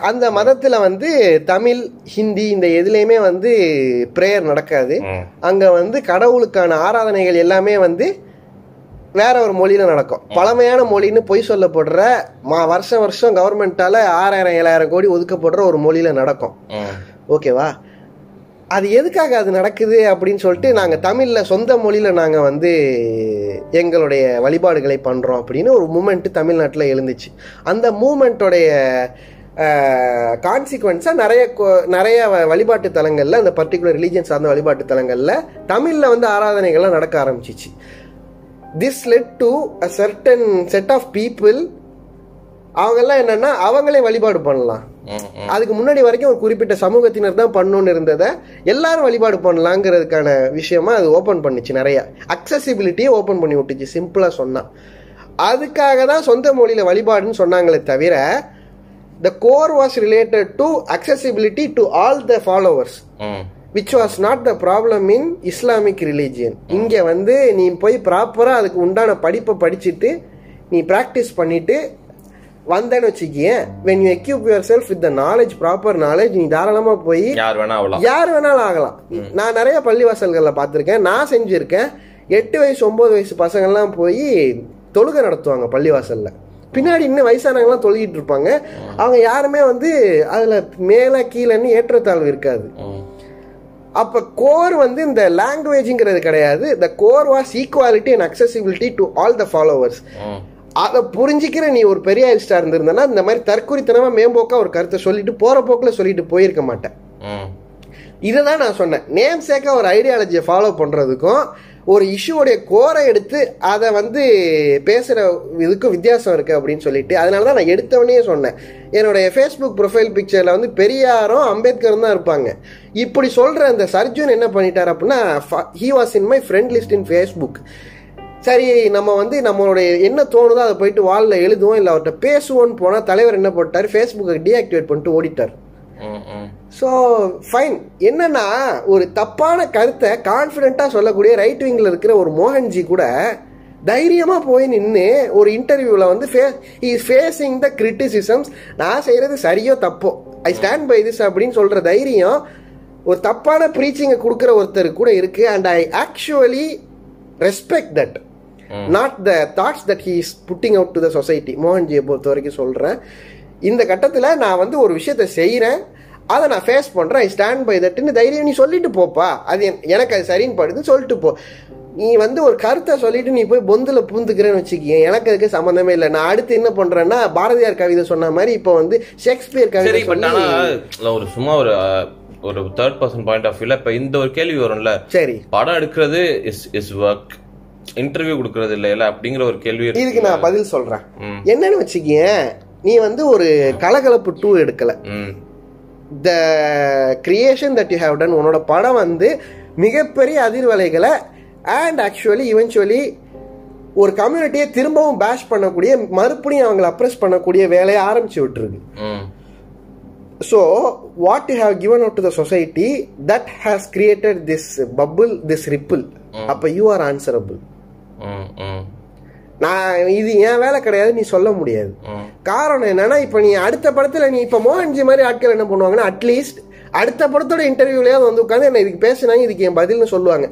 Speaker 1: அந்த மதத்துல வந்து தமிழ் ஹிந்தி இந்த எதுலேயுமே வந்து ப்ரேயர் நடக்காது. அங்க வந்து கடவுளுக்கான ஆராதனைகள் எல்லாமே வந்து வேற ஒரு மொழியில நடக்கும். பழமையான மொழின்னு பொய் சொல்லப்படுற மா வருஷம் வருஷம் கவர்மெண்டால ஆறாயிரம் ஏழாயிரம் கோடி ஒதுக்கப்படுற ஒரு மொழியில நடக்கும். ஓகேவா அது எதுக்காக அது நடக்குது அப்படின்னு சொல்லிட்டு நாங்கள் தமிழில் சொந்த மொழியில் நாங்கள் வந்து எங்களுடைய வழிபாடுகளை பண்ணுறோம் அப்படின்னு ஒரு மூமெண்ட்டு தமிழ்நாட்டில் எழுந்துச்சு. அந்த மூமெண்ட்டோடைய கான்சிக்வன்ஸாக நிறைய நிறைய வ- வழிபாட்டு தலங்களில் அந்த பர்டிகுலர் ரிலீஜியன் சார்ந்த வழிபாட்டு தலங்களில் தமிழில் வந்து ஆராதனைகள்லாம் நடக்க ஆரம்பிச்சிச்சு. This led to a certain set of people அவங்கெல்லாம் என்னன்னா அவங்களே வழிபாடு பண்ணலாம். அதுக்கு முன்னாடி வரைக்கும் ஒரு குறிப்பிட்ட சமூகத்தினர் தான் பண்ணணும்னு இருந்ததை எல்லாரும் வழிபாடு பண்ணலாங்கிறதுக்கான விஷயமா அது ஓப்பன் பண்ணுச்சு நிறைய அக்சசிபிலிட்டியை ஓப்பன் பண்ணி விட்டுச்சு சிம்பிளா சொன்னா அதுக்காக தான் சொந்த மொழியில வழிபாடுன்னு சொன்னாங்களே தவிர the core was related to accessibility to all the followers. Which was not the problem in Islamic religion இங்கே வந்து நீ போய் ப்ராப்பராக அதுக்கு உண்டான படிப்பை படிச்சுட்டு நீ ப்ராக்டிஸ் பண்ணிட்டு வந்தேன்னு வச்சுக்கியேன் when you equip yourself with the knowledge proper knowledge நீ தாராளமாக போய்
Speaker 2: யார் வேணா ஆகலாம்.
Speaker 1: யார் வேணாலும் ஆகலாம். நான் நிறைய பள்ளிவாசல்களில் பார்த்துருக்கேன். நான் செஞ்சுருக்கேன். எட்டு வயசு ஒன்பது வயசு பசங்கள்லாம் போய் தொழுகை நடத்துவாங்க பள்ளிவாசல்ல. பின்னாடி இன்னும் வயசானவங்களாம் தொழுகிட்டு இருப்பாங்க. அவங்க யாருமே வந்து அதில் மேலே கீழேன்னு ஏற்றத்தாழ்வு இருக்காது. அப்ப கோர் வந்து இந்த லாங்குவேஜ்ங்கிறது கிடையாது. The core was equality and accessibility to all the followers. அதை புரிஞ்சிக்கிற நீ ஒரு பெரிய ஸ்டார் இருந்திருந்தனா இந்த மாதிரி தற்குறித்தனமா மேம்போக்கா ஒரு கருத்தை சொல்லிட்டு போற போக்குல சொல்லிட்டு போயிருக்க மாட்டேன். இதை தான் நான் சொன்னேன். நேம் சேக்கா ஒரு ஐடியாலஜியை ஃபாலோ பண்றதுக்கும் ஒரு இஷ்யூடைய கோரை எடுத்து அதை வந்து பேசுற இதுக்கும் வித்தியாசம் இருக்கு அப்படின்னு சொல்லிட்டு அதனால தான் நான் எடுத்தவனே சொன்னேன். என்னுடைய ஃபேஸ்புக் ப்ரொஃபைல் பிக்சர்ல வந்து பெரியாரும் அம்பேத்கரும் தான் இருப்பாங்க. இப்படி சொல்ற அந்த சர்ஜுன் என்ன பண்ணிட்டார் அப்படின்னா he was in my friend list in Facebook சரி நம்ம வந்து நம்மளுடைய என்ன தோணுதோ அதை போயிட்டு வாலில் எழுதுவோம் இல்லை அவர்கிட்ட பேசுவோம்னு போனால் தலைவர் என்ன போட்டார்? ஃபேஸ்புக்கை டீஆக்டிவேட் பண்ணிட்டு ஓடிட்டார். ஸோ ஃபைன் என்னன்னா ஒரு தப்பான கருத்தை கான்ஃபிடென்ட்டாக சொல்லக்கூடிய ரைட் விங்கில் இருக்கிற ஒரு மோகன்ஜி கூட தைரியமாக போய் நின்று ஒரு இன்டர்வியூவில் வந்து ஃபே இஸ் ஃபேஸிங் த கிரிட்டிசிசம்ஸ் நான் செய்கிறது சரியோ தப்போ? ஐ ஸ்டாண்ட் பை திஸ் அப்படின்னு சொல்கிற தைரியம் ஒரு தப்பான ப்ரீச்சிங்கை கொடுக்குற ஒருத்தர் கூட இருக்குது and I actually respect that not the thoughts that he is putting out to the society மோகன்ஜியை பொறுத்த வரைக்கும் சொல்கிறேன் இந்த கட்டத்தில் நான் வந்து ஒரு விஷயத்தை செய்கிறேன் அதை நான் ஃபேஸ் பண்ணுறேன் ஐ ஸ்டாண்ட் பை தட்டுன்னு தைரியம் நீ சொல்லிட்டு போப்பா. அது என்- எனக்கு அது சரின்னு படுது சொல்லிட்டு போ. நீ வந்து ஒரு கருத்தை சொல்லிட்டு நீ போய் பொந்துல பூந்துக்கிறேன்னு வச்சுக்கிய எனக்கு அதுக்கு சம்மந்தமே இல்லை. நான் அடுத்து என்ன பண்றேன்னா பாரதியார் கவிதை சொன்ன மாதிரி இப்போ வந்து ஷேக்ஸ்பியர் கவிதை
Speaker 2: பட் ஒரு சும்மா ஒரு ஒரு தேர்ட் பர்சன் பாயிண்ட் ஆஃப் வியூல இப்ப இந்த ஒரு கேள்வி வரும்ல.
Speaker 1: சரி.
Speaker 2: படம் எடுக்கிறது இஸ் இஸ் ஒர்க் இன்டர்வியூ கொடுக்கறது இல்ல இல்ல அப்படிங்கிற ஒரு கேள்வி.
Speaker 1: இதுக்கு நான் பதில் சொல்றேன். என்னன்னு வச்சுக்கியேன் நீ வந்து ஒரு கலகலப்பு டூ எடுக்கல. The creation that you have done உன்னோட படம் வந்து மிகப்பெரிய அதிர்வலைகளை அண்ட் ஆக்சுவலி இவென்ச்சுவலி ஒரு கம்யூனிட்டியை திரும்பவும் பேஷ் பண்ணக்கூடிய மறுபடியும் அவங்களை அப்ரெஸ் பண்ணக்கூடிய வேலையை ஆரம்பிச்சு விட்டுருக்கு. So what you have given out to the society that has created this bubble this ripple அப்போ யூ ஆர் ஆன்சரபிள். நான் இது என் வேலை கிடையாது நீ சொல்ல முடியாது. காரணம் என்னன்னா இப்போ நீ அடுத்த படத்துல நீ இப்போ மோகன்ஜி மாதிரி ஆட்கள் என்ன பண்ணுவாங்கன்னா அட்லீஸ்ட் அடுத்த படத்தோட இன்டர்வியூலயாவது வந்து உட்காந்து என்ன இதுக்கு பேசுனாங்க இதுக்கு என் பதில்னு சொல்லுவாங்க.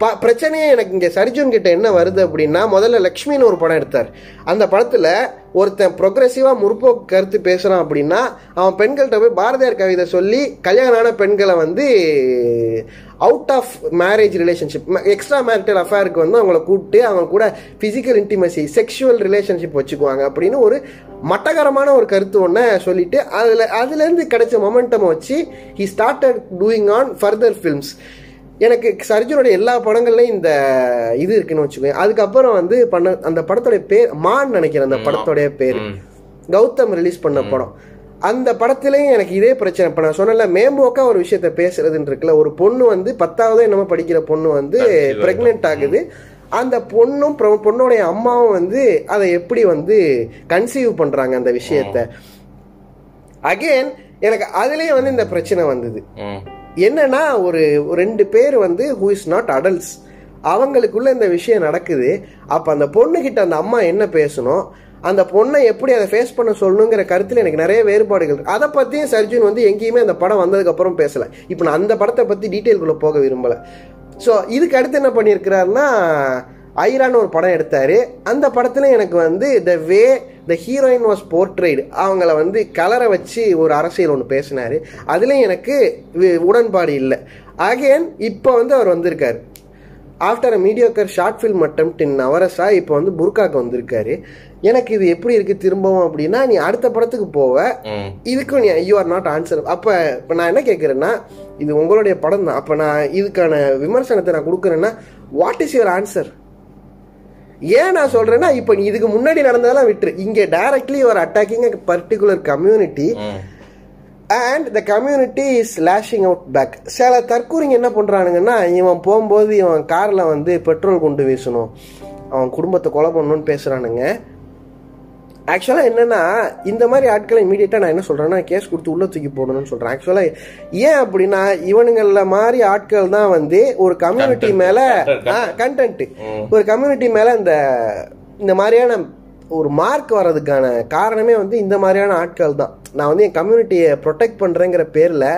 Speaker 1: ப பிரச்சனையே எனக்கு இங்கே சர்ஜுன் கிட்ட என்ன வருது அப்படின்னா முதல்ல லக்ஷ்மின்னு ஒரு படம் எடுத்தார். அந்த படத்தில் ஒருத்தன் ப்ரொக்ரெசிவாக முற்போக்கு கருத்து பேசுகிறான் அப்படின்னா அவன் பெண்கள்கிட்ட போய் பாரதியார் கவிதை சொல்லி கல்யாணமான பெண்களை வந்து out of marriage relationship extra marital அஃபேருக்கு வந்து அவங்கள கூப்பிட்டு அவங்க கூட ஃபிசிக்கல் இன்டிமசி செக்ஷுவல் ரிலேஷன்ஷிப் வச்சுக்குவாங்க அப்படின்னு ஒரு மட்டகரமான ஒரு கருத்து ஒன்றை சொல்லிட்டு அதில் அதுலேருந்து கிடைச்ச மொமெண்டம் வச்சு he started doing on further films எனக்கு சர்ஜுனோட எல்லா படங்கள்லையும் இந்த இது இருக்குன்னு வச்சுக்கோங்க அதுக்கப்புறம் வந்து பண்ண அந்த படத்தோட பேர் மான் நினைக்கிறேன் அந்த படத்தோடைய பேர். கௌதம் ரிலீஸ் பண்ண படம். அந்த படத்துலயும் எனக்கு இதே பிரச்சனை. இப்ப நான் சொன்னல மேம்போக்கா ஒரு விஷயத்த பேசுறதுன்னு இருக்குல்ல ஒரு பொண்ணு வந்து பத்தாவது என்னமோ படிக்கிற பொண்ணு வந்து பிரெக்னென்ட் ஆகுது. அந்த பொண்ணும் பொண்ணுடைய அம்மாவும் வந்து அதை எப்படி வந்து கன்சீவ் பண்றாங்க அந்த விஷயத்த. அகைன் எனக்கு அதுலயே வந்து இந்த பிரச்சனை வந்தது. என்னன்னா ஒரு ரெண்டு பேர் வந்து ஹூ இஸ் நாட் அடல்ட்ஸ் அவங்களுக்குள்ள இந்த விஷயம் நடக்குது. அப்போ அந்த பொண்ணுக்கிட்ட அந்த அம்மா என்ன பேசணும்? அந்த பொண்ணை எப்படி அதை ஃபேஸ் பண்ண சொல்லணுங்கிற கருத்தில் எனக்கு நிறைய வேறுபாடுகள் அதை பற்றியும் சர்ஜுன் வந்து எங்கேயுமே அந்த படம் வந்ததுக்கப்புறம் பேசலை. இப்போ நான் அந்த படத்தை பற்றி டீட்டெயில்குள்ளே போக விரும்பலை. ஸோ இதுக்கு அடுத்து என்ன பண்ணியிருக்கிறாருன்னா ஐரான்னு ஒரு படம் எடுத்தாரு. அந்த படத்துல எனக்கு வந்து the way the heroine was portrayed அவங்கள வந்து கலரை வச்சு ஒரு அரசியல் ஒன்று பேசினாரு. அதுலேயும் எனக்கு உடன்பாடு இல்லை. அகைன் இப்போ வந்து அவர் வந்திருக்காரு. After a mediocre short film attempt in Navarasa இப்போ வந்து புர்காக்கு வந்திருக்காரு. எனக்கு இது எப்படி இருக்கு திரும்பவும் அப்படின்னா நீ அடுத்த படத்துக்கு போவ. இதுக்கும் நீ யூ ஆர் நாட் ஆன்சர் அப்போ இப்போ நான் என்ன கேட்குறேன்னா இது உங்களுடைய படம் தான் அப்போ நான் இதுக்கான விமர்சனத்தை நான் கொடுக்குறேன்னா வாட் இஸ் யுவர் ஆன்சர் ஏன் நான் சொல்றேன்னா இப்போ இதுக்கு முன்னாடி நடந்ததெல்லாம் விட்டுரு. இங்கே டைரக்ட்லி ஒரு attacking particular community and the community is lashing out back சில தற்கூரிங்க என்ன பண்ணுறானுங்கன்னா இவன் போகும்போது இவன் காரில் வந்து பெட்ரோல் கொண்டு வீசணும். அவன் குடும்பத்தை கொலை பண்ணணும்னு பேசுகிறானுங்க ஆக்சுவலாக என்னன்னா இந்த மாதிரி ஆட்களை இமீடியட்டாக நான் என்ன சொல்கிறேன்னா கேஸ் கொடுத்து உள்ள தூக்கி போடணும்னு சொல்கிறேன் ஆக்சுவலாக ஏன் அப்படின்னா இவனுங்கள மாதிரி ஆட்கள் தான் வந்து ஒரு கம்யூனிட்டி. மேலே. கண்டென்ட் ஒரு கம்யூனிட்டி மேலே இந்த இந்த மாதிரியான ஒரு மார்க் வர்றதுக்கான காரணமே வந்து இந்த மாதிரியான ஆட்கள் தான். நான் வந்து என் கம்யூனிட்டியை ப்ரொடெக்ட் பண்ணுறேங்கிற பேரில்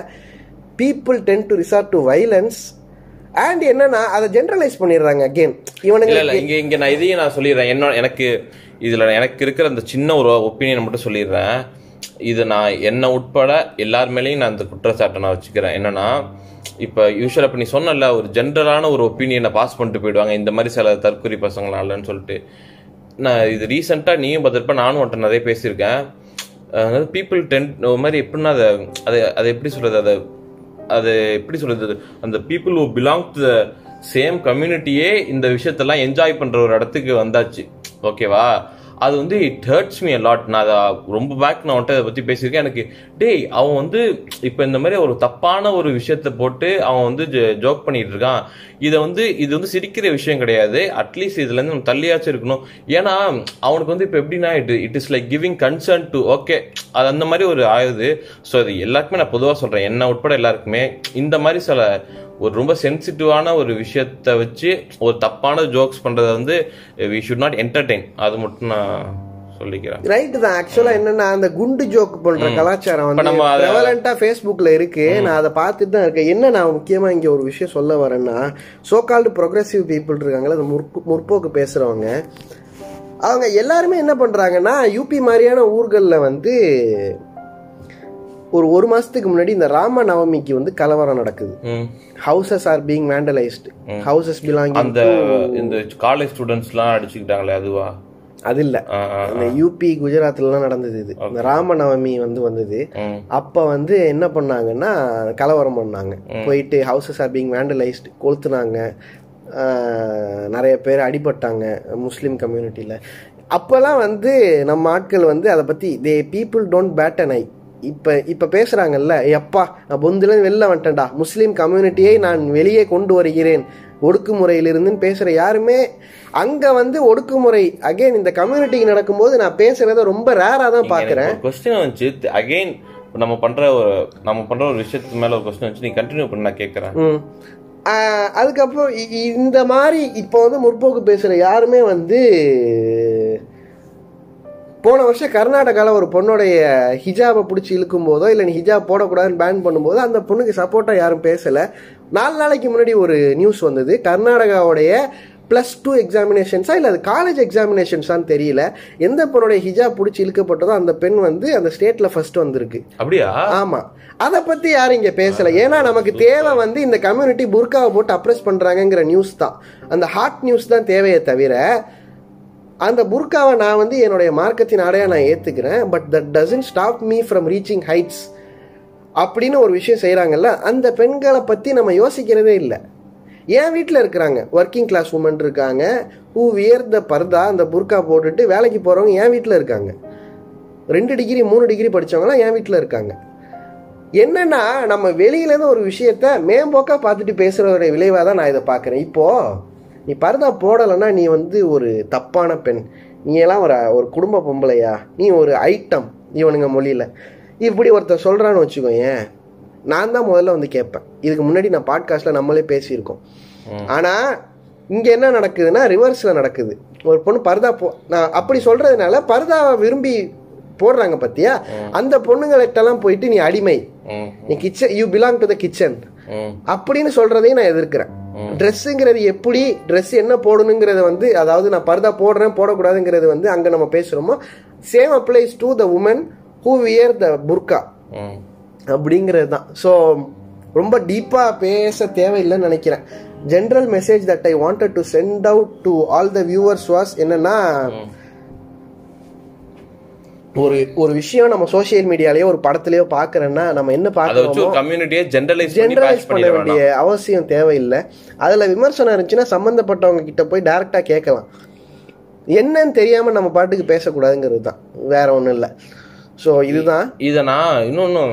Speaker 1: people tend to resort to violence and என்னன்னா அதை ஜென்ரலைஸ் பண்ணிடுறாங்க அகெயின்
Speaker 2: இல்ல
Speaker 1: இவனுங்களுக்கு
Speaker 2: இங்க இங்க நான் இதையும் நான் சொல்லிடுறேன். என்ன எனக்கு இதில் எனக்கு இருக்கிற அந்த சின்ன ஒரு ஒப்பீனியன் மட்டும் சொல்லிடுறேன். இது நான் என்னை உட்பட எல்லார் மேலேயும் நான் இந்த குற்றச்சாட்டை நான் வச்சுக்கிறேன். என்னென்னா இப்போ யூஸ்வலாக இப்போ நீ சொன்னல ஒரு ஜென்ரலான ஒரு ஒப்பீனியனை பாஸ் பண்ணிட்டு போயிடுவாங்க. இந்த மாதிரி சில தற்கொலை பசங்களாலன்னு சொல்லிட்டு. நான் இது ரீசெண்டாக நீயும் பார்த்துருப்ப நானும் உன்ட்ட நிறைய பேசியிருக்கேன். அதாவது பீப்புள் டென் ஒரு மாதிரி எப்படின்னா அதை அதை அதை எப்படி சொல்கிறது அதை அது எப்படி சொல்கிறது அந்த people who belong to the same கம்யூனிட்டியே இந்த விஷயத்தெல்லாம் என்ஜாய் பண்ணுற ஒரு இடத்துக்கு வந்தாச்சு. ஓகேவா? அது வந்து இட் ஹர்ட்ஸ் மீ லாட் நான் அதை ரொம்ப பேக் நான் வந்துட்டு அதை பற்றி பேசியிருக்கேன். எனக்கு டேய் அவன் வந்து இப்போ இந்த மாதிரி ஒரு தப்பான ஒரு விஷயத்த போட்டு அவன் வந்து ஜோக் பண்ணிட்டு இருக்கான். இதை வந்து இது வந்து சிரிக்கிற விஷயம் கிடையாது. அட்லீஸ்ட் இதுலேருந்து நம்ம தள்ளியாச்சும் இருக்கணும். ஏன்னா அவனுக்கு வந்து இப்போ எப்படின்னா it it is like giving concern to okay அது அந்த மாதிரி ஒரு ஆயுது ஸோ அது எல்லாருக்குமே நான் பொதுவாக சொல்கிறேன் என்ன உட்பட எல்லாருக்குமே. இந்த மாதிரி சில ஒரு ரொம்ப சென்சிட்டிவான ஒரு விஷயத்த வச்சு ஒரு தப்பான ஜோக்ஸ் பண்றத வந்து வி ஷுட் நாட் என்டர்டெயின் அது மட்டும் நான் சொல்லிக்கிறேன்.
Speaker 1: ரைட் தான். ஆக்சுவலா என்னன்னா அந்த குண்டு ஜோக் பண்ற கலாச்சாரம் வந்து
Speaker 2: நம்ம அத-
Speaker 1: ரெவலண்டா ஃபேஸ்புக்ல இருக்கு. நான் அதை பார்த்துட்டு தான் இருக்கேன். என்ன நான் முக்கியமா இங்க ஒரு விஷயம் சொல்ல வரேன்னா சோகால்டு ப்ரோக்ரஸிவ் பீப்புள் இருக்காங்களா முற்போ- முற்போக்கு பேசுறவங்க அவங்க எல்லாருமே என்ன பண்றாங்கன்னா யூபி மாதிரியான ஊர்கள்ல வந்து ஒரு ஒரு மாசத்துக்கு முன்னாடி இந்த ராம நவமிக்கு வந்து கலவரம் நடக்குது. Houses are being vandalised houses belonging
Speaker 2: அந்த இந்த காலேஜ் ஸ்டூடெண்ட்ஸ்லாம் அடிச்சுக்கிட்டாங்களே அதுவா?
Speaker 1: அது இல்ல. இந்த யூபி குஜராத்லாம் நடந்தது இது. இந்த ராம நவமி வந்து வந்தது. அப்ப வந்து என்ன பண்ணாங்கன்னா கலவரம் பண்ணாங்க. போயிட்டு ஹவுசஸ் ஆர் பீங் வேண்டலைஸ்டு கொளுத்துனாங்க. நிறைய பேர் அடிபட்டாங்க முஸ்லீம் கம்யூனிட்டியில் அப்போல்லாம் வந்து நம்ம ஆட்கள் வந்து அதை பற்றி they people don't bat an eye இப்போ இப்போ பேசுகிறாங்கல்ல எப்பா நான் பொந்துலேருந்து வெளில வந்துட்டேன்டா. முஸ்லீம் கம்யூனிட்டியை நான் வெளியே கொண்டு வருகிறேன். ஒடுக்குமுறையிலிருந்துன்னு பேசுகிற யாருமே அங்கே வந்து ஒடுக்குமுறை அகைன் இந்த கம்யூனிட்டிக்கு நடக்கும்போது நான் பேசுகிறத ரொம்ப ரேராக தான் பார்க்குறேன்.
Speaker 2: கொஸ்டின் வந்துச்சு அகைன் நம்ம பண்ற ஒரு நம்ம பண்ற ஒரு விஷயத்துக்கு மேல ஒரு கொஸ்டின் வந்துச்சு நீ கண்டினியூ பண்ண நான் கேட்கறேன்
Speaker 1: அதுக்கப்புறம் இந்த மாதிரி இப்போ வந்து முற்போக்கு பேசுகிற யாருமே வந்து போன வருஷம் கர்நாடகாவில் ஒரு பொண்ணுடைய ஹிஜாபை பிடிச்சி இழுக்கும் போதோ இல்லை நீ ஹிஜாப் போடக்கூடாதுன்னு பேன் பண்ணும்போது அந்த பொண்ணுக்கு சப்போர்ட்டாக யாரும் பேசலை. நாலு நாளைக்கு முன்னாடி ஒரு நியூஸ் வந்தது. கர்நாடகாவுடைய ப்ளஸ் டூ எக்ஸாமினேஷன்ஸா இல்லை அது காலேஜ் எக்ஸாமினேஷன்ஸான்னு தெரியல. எந்த பொண்ணுடைய ஹிஜாப் பிடிச்சி இழுக்கப்பட்டதோ அந்த பெண் வந்து அந்த ஸ்டேட்டில் ஃபர்ஸ்ட் வந்திருக்கு.
Speaker 2: அப்படியா?
Speaker 1: ஆமா. அத பத்தி யாரும் இங்க பேசல. ஏன்னா நமக்கு தேவை வந்து இந்த கம்யூனிட்டி புர்காவை போட்டு அப்ரெஸ் பண்றாங்கங்கிற நியூஸ் தான். அந்த ஹாட் நியூஸ் தான் தேவையே தவிர அந்த புர்காவை நான் வந்து என்னுடைய மார்க்கத்தின் ஆடையா நான் ஏற்றுக்கிறேன் but that doesn't stop me from reaching heights அப்படின்னு ஒரு விஷயம் செய்கிறாங்கல்ல அந்த பெண்களை பற்றி நம்ம யோசிக்கிறதே இல்லை. ஏன் வீட்டில் இருக்கிறாங்க? ஒர்க்கிங் கிளாஸ் உமன் இருக்காங்க ஹூ வியர் த பர்தா அந்த புர்கா போட்டுட்டு வேலைக்கு போகிறவங்க என் வீட்டில் இருக்காங்க? ரெண்டு டிகிரி மூணு டிகிரி படித்தவங்களாம் என் வீட்டில் இருக்காங்க? என்னன்னா நம்ம வெளியிலேருந்து ஒரு விஷயத்த மேம்போக்காக பார்த்துட்டு பேசுகிறவருடைய விளைவாக தான் நான் இதை பார்க்குறேன். இப்போது நீ பர்தா போடலைன்னா நீ வந்து ஒரு தப்பான பெண். நீ எல்லாம் ஒரு ஒரு குடும்ப பொம்பளையா? நீ ஒரு ஐட்டம் இவனுங்க மொழியில. இப்படி ஒருத்தர் சொல்றான்னு வச்சுக்கோயேன் நான் தான் முதல்ல வந்து கேட்பேன். இதுக்கு முன்னாடி நான் பாட்காஸ்ட்ல நம்மளே பேசியிருக்கோம். ஆனா இங்க என்ன நடக்குதுன்னா ரிவர்ஸ்ல நடக்குது. ஒரு பொண்ணு பர்தா போ நான் அப்படி சொல்றதுனால பர்தாவை விரும்பி போடுறாங்க பத்தியா? அந்த பொண்ணுங்கள்கிட்டலாம் போயிட்டு நீ அடிமை. நீ kitchen you belong to the kitchen அப்படின்னு சொல்றதையும் நான் எதிர்க்கிறேன். ட்ரெஸ்ஸுங்கிறது எப்படி ட்ரெஸ் என்ன போடணுங்கிறத வந்து அதாவது நான் பர்தா போடுறேன் போடக்கூடாதுங்கிறது வந்து அங்க நம்ம பேசுறோமோ same applies to the women who wear the burqa அப்படிங்கிறது தான். ஸோ ரொம்ப டீப்பாக பேச தேவையில்லைன்னு நினைக்கிறேன். General message that I wanted to send out to all the viewers was என்னன்னா ஒரு ஒரு விஷயம் நம்ம சோஷியல் மீடியாலயோ ஒரு படத்துலயோ பாக்குறேன்னா நம்ம என்ன பாக்குறோமோ
Speaker 2: கம்யூனிட்டியை ஜென்ரலைஸ் பண்ணி
Speaker 1: ஜெனரலைஸ் பண்ண வேண்டிய அவசியம் தேவையில்லை. அதுல விமர்சனம் இருந்துச்சுன்னா சம்பந்தப்பட்டவங்க கிட்ட போய் டைரக்டா கேட்கலாம். என்னன்னு தெரியாம நம்ம பாட்டுக்கு பேசக்கூடாதுங்கிறது தான். வேற ஒண்ணும் இல்லை. ஸோ இதுதான்.
Speaker 2: இதை நான் இன்னொன்னு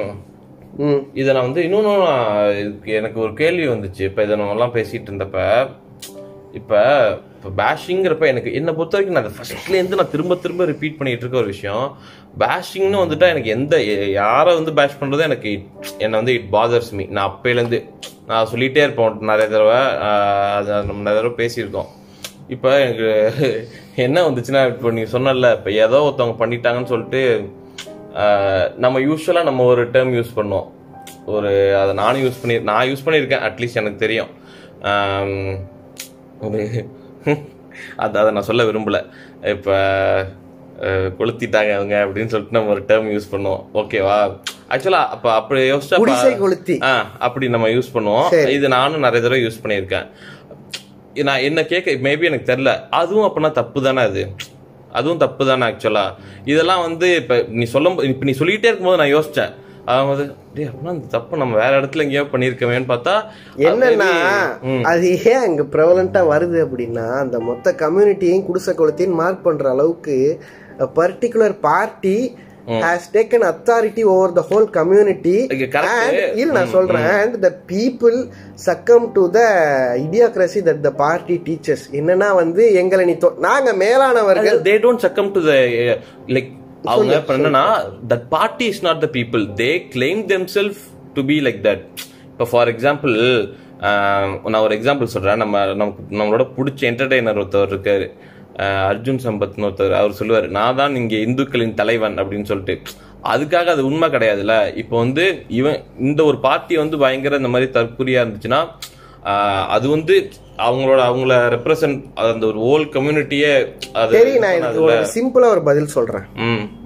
Speaker 1: ம்.
Speaker 2: இதை நான் வந்து இன்னொன்னு எனக்கு ஒரு கேள்வி வந்துச்சு. இப்போ இதை நம்ம எல்லாம் பேசிட்டு இருந்தப்ப இப்போ இப்போ பேஷிங்கிறப்ப எனக்கு என்னை பொறுத்த வரைக்கும் நான் ஃபஸ்ட்லேருந்து நான் திரும்ப திரும்ப ரிப்பீட் பண்ணிட்டு இருக்க ஒரு விஷயம். பேஷிங்னு வந்துட்டா எனக்கு எந்த யாரை வந்து பேஷ் பண்ணுறது எனக்கு என்னை வந்து இட் பாதர்ஸ் மீ நான் அப்பையிலேருந்து நான் சொல்லிகிட்டே இருப்போம் நிறைய தடவை அது நம்ம நிறைய தடவை பேசியிருக்கோம். இப்போ எனக்கு என்ன வந்துச்சுன்னா இப்போ நீ சொன்னல இப்போ ஏதோ ஒருத்தவங்க பண்ணிட்டாங்கன்னு சொல்லிட்டு நம்ம யூஸ்வலாக நம்ம ஒரு டேர்ம் யூஸ் பண்ணுவோம். ஒரு அதை நானும் யூஸ் பண்ணி நான் யூஸ் பண்ணியிருக்கேன் அட்லீஸ்ட் எனக்கு தெரியும். ஒரு அது அதை நான் சொல்ல விரும்பல. இப்போ கொளுத்திட்டாங்க அவங்க அப்படின்னு சொல்லிட்டு நம்ம ஒரு டேர்ம் யூஸ் பண்ணுவோம். ஓகேவா ஆக்சுவலா அப்ப அப்படி யோசிச்சா
Speaker 1: குடிசை கொளுத்தி.
Speaker 2: ஆ அப்படி நம்ம யூஸ் பண்ணுவோம். இது நானும் நிறைய தடவை யூஸ் பண்ணியிருக்கேன். நான் என்ன கேட்க மேபி எனக்கு தெரியல. அதுவும் அப்பனா தப்பு தானே அது? அதுவும் தப்பு தானே ஆக்சுவலா இதெல்லாம் வந்து இப்ப நீ சொல்லும் இப்ப நீ சொல்லிட்டே இருக்கும்போது நான் யோசிச்சேன் அதாவது டேய் அப்படின்னா இந்த தப்பு நம்ம வேற இடத்துல எங்கேயோ பண்ணியிருக்கவேன்னு பார்த்தா
Speaker 1: என்னன்னா. அது ஏன் அங்க ப்ரெவலண்டா வருது அப்படின்னா அந்த மொத்த கம்யூனிட்டியையும் குடிசை கொளுத்தின்னு மார்க் பண்ற அளவுக்கு particular party has taken authority over the whole community இல்ல நான் சொல்றேன். And the people succumb to the idiocracy that the party teachers என்னன்னா வந்து எங்களை நீ நாங்க மேலானவர்கள்
Speaker 2: they don't succumb to the like அவங்க இப்ப என்னன்னா that party is not the people they claim themself to be like that இப்போ ஃபார் எக்ஸாம்பிள் நான் ஒரு எக்ஸாம்பிள் சொல்றேன். நம்ம நமக்கு நம்மளோட பிடிச்ச என்டர்டெய்னர் ஒருத்தவர் இருக்காரு. அர்ஜுன் சம்பத்னு ஒருத்தர் அவர் சொல்லுவார் நான் தான் இங்க இந்துக்களின் தலைவன் அப்படின்னு சொல்லிட்டு. அதுக்காக அது உண்மை கிடையாதுல்ல. இப்போ வந்து இவன் இந்த ஒரு பார்ட்டி வந்து பயங்கர இந்த மாதிரி தற்குறியா இருந்துச்சுன்னா அது வந்து அவங்களோட அவங்கள ரெப்ரசன்ட் அந்த ஒரு ஹோல் கம்யூனிட்டியே அது
Speaker 1: சரி நான் இதுக்கு ஒரு சிம்பிளா ஒரு பதில் சொல்றேன்.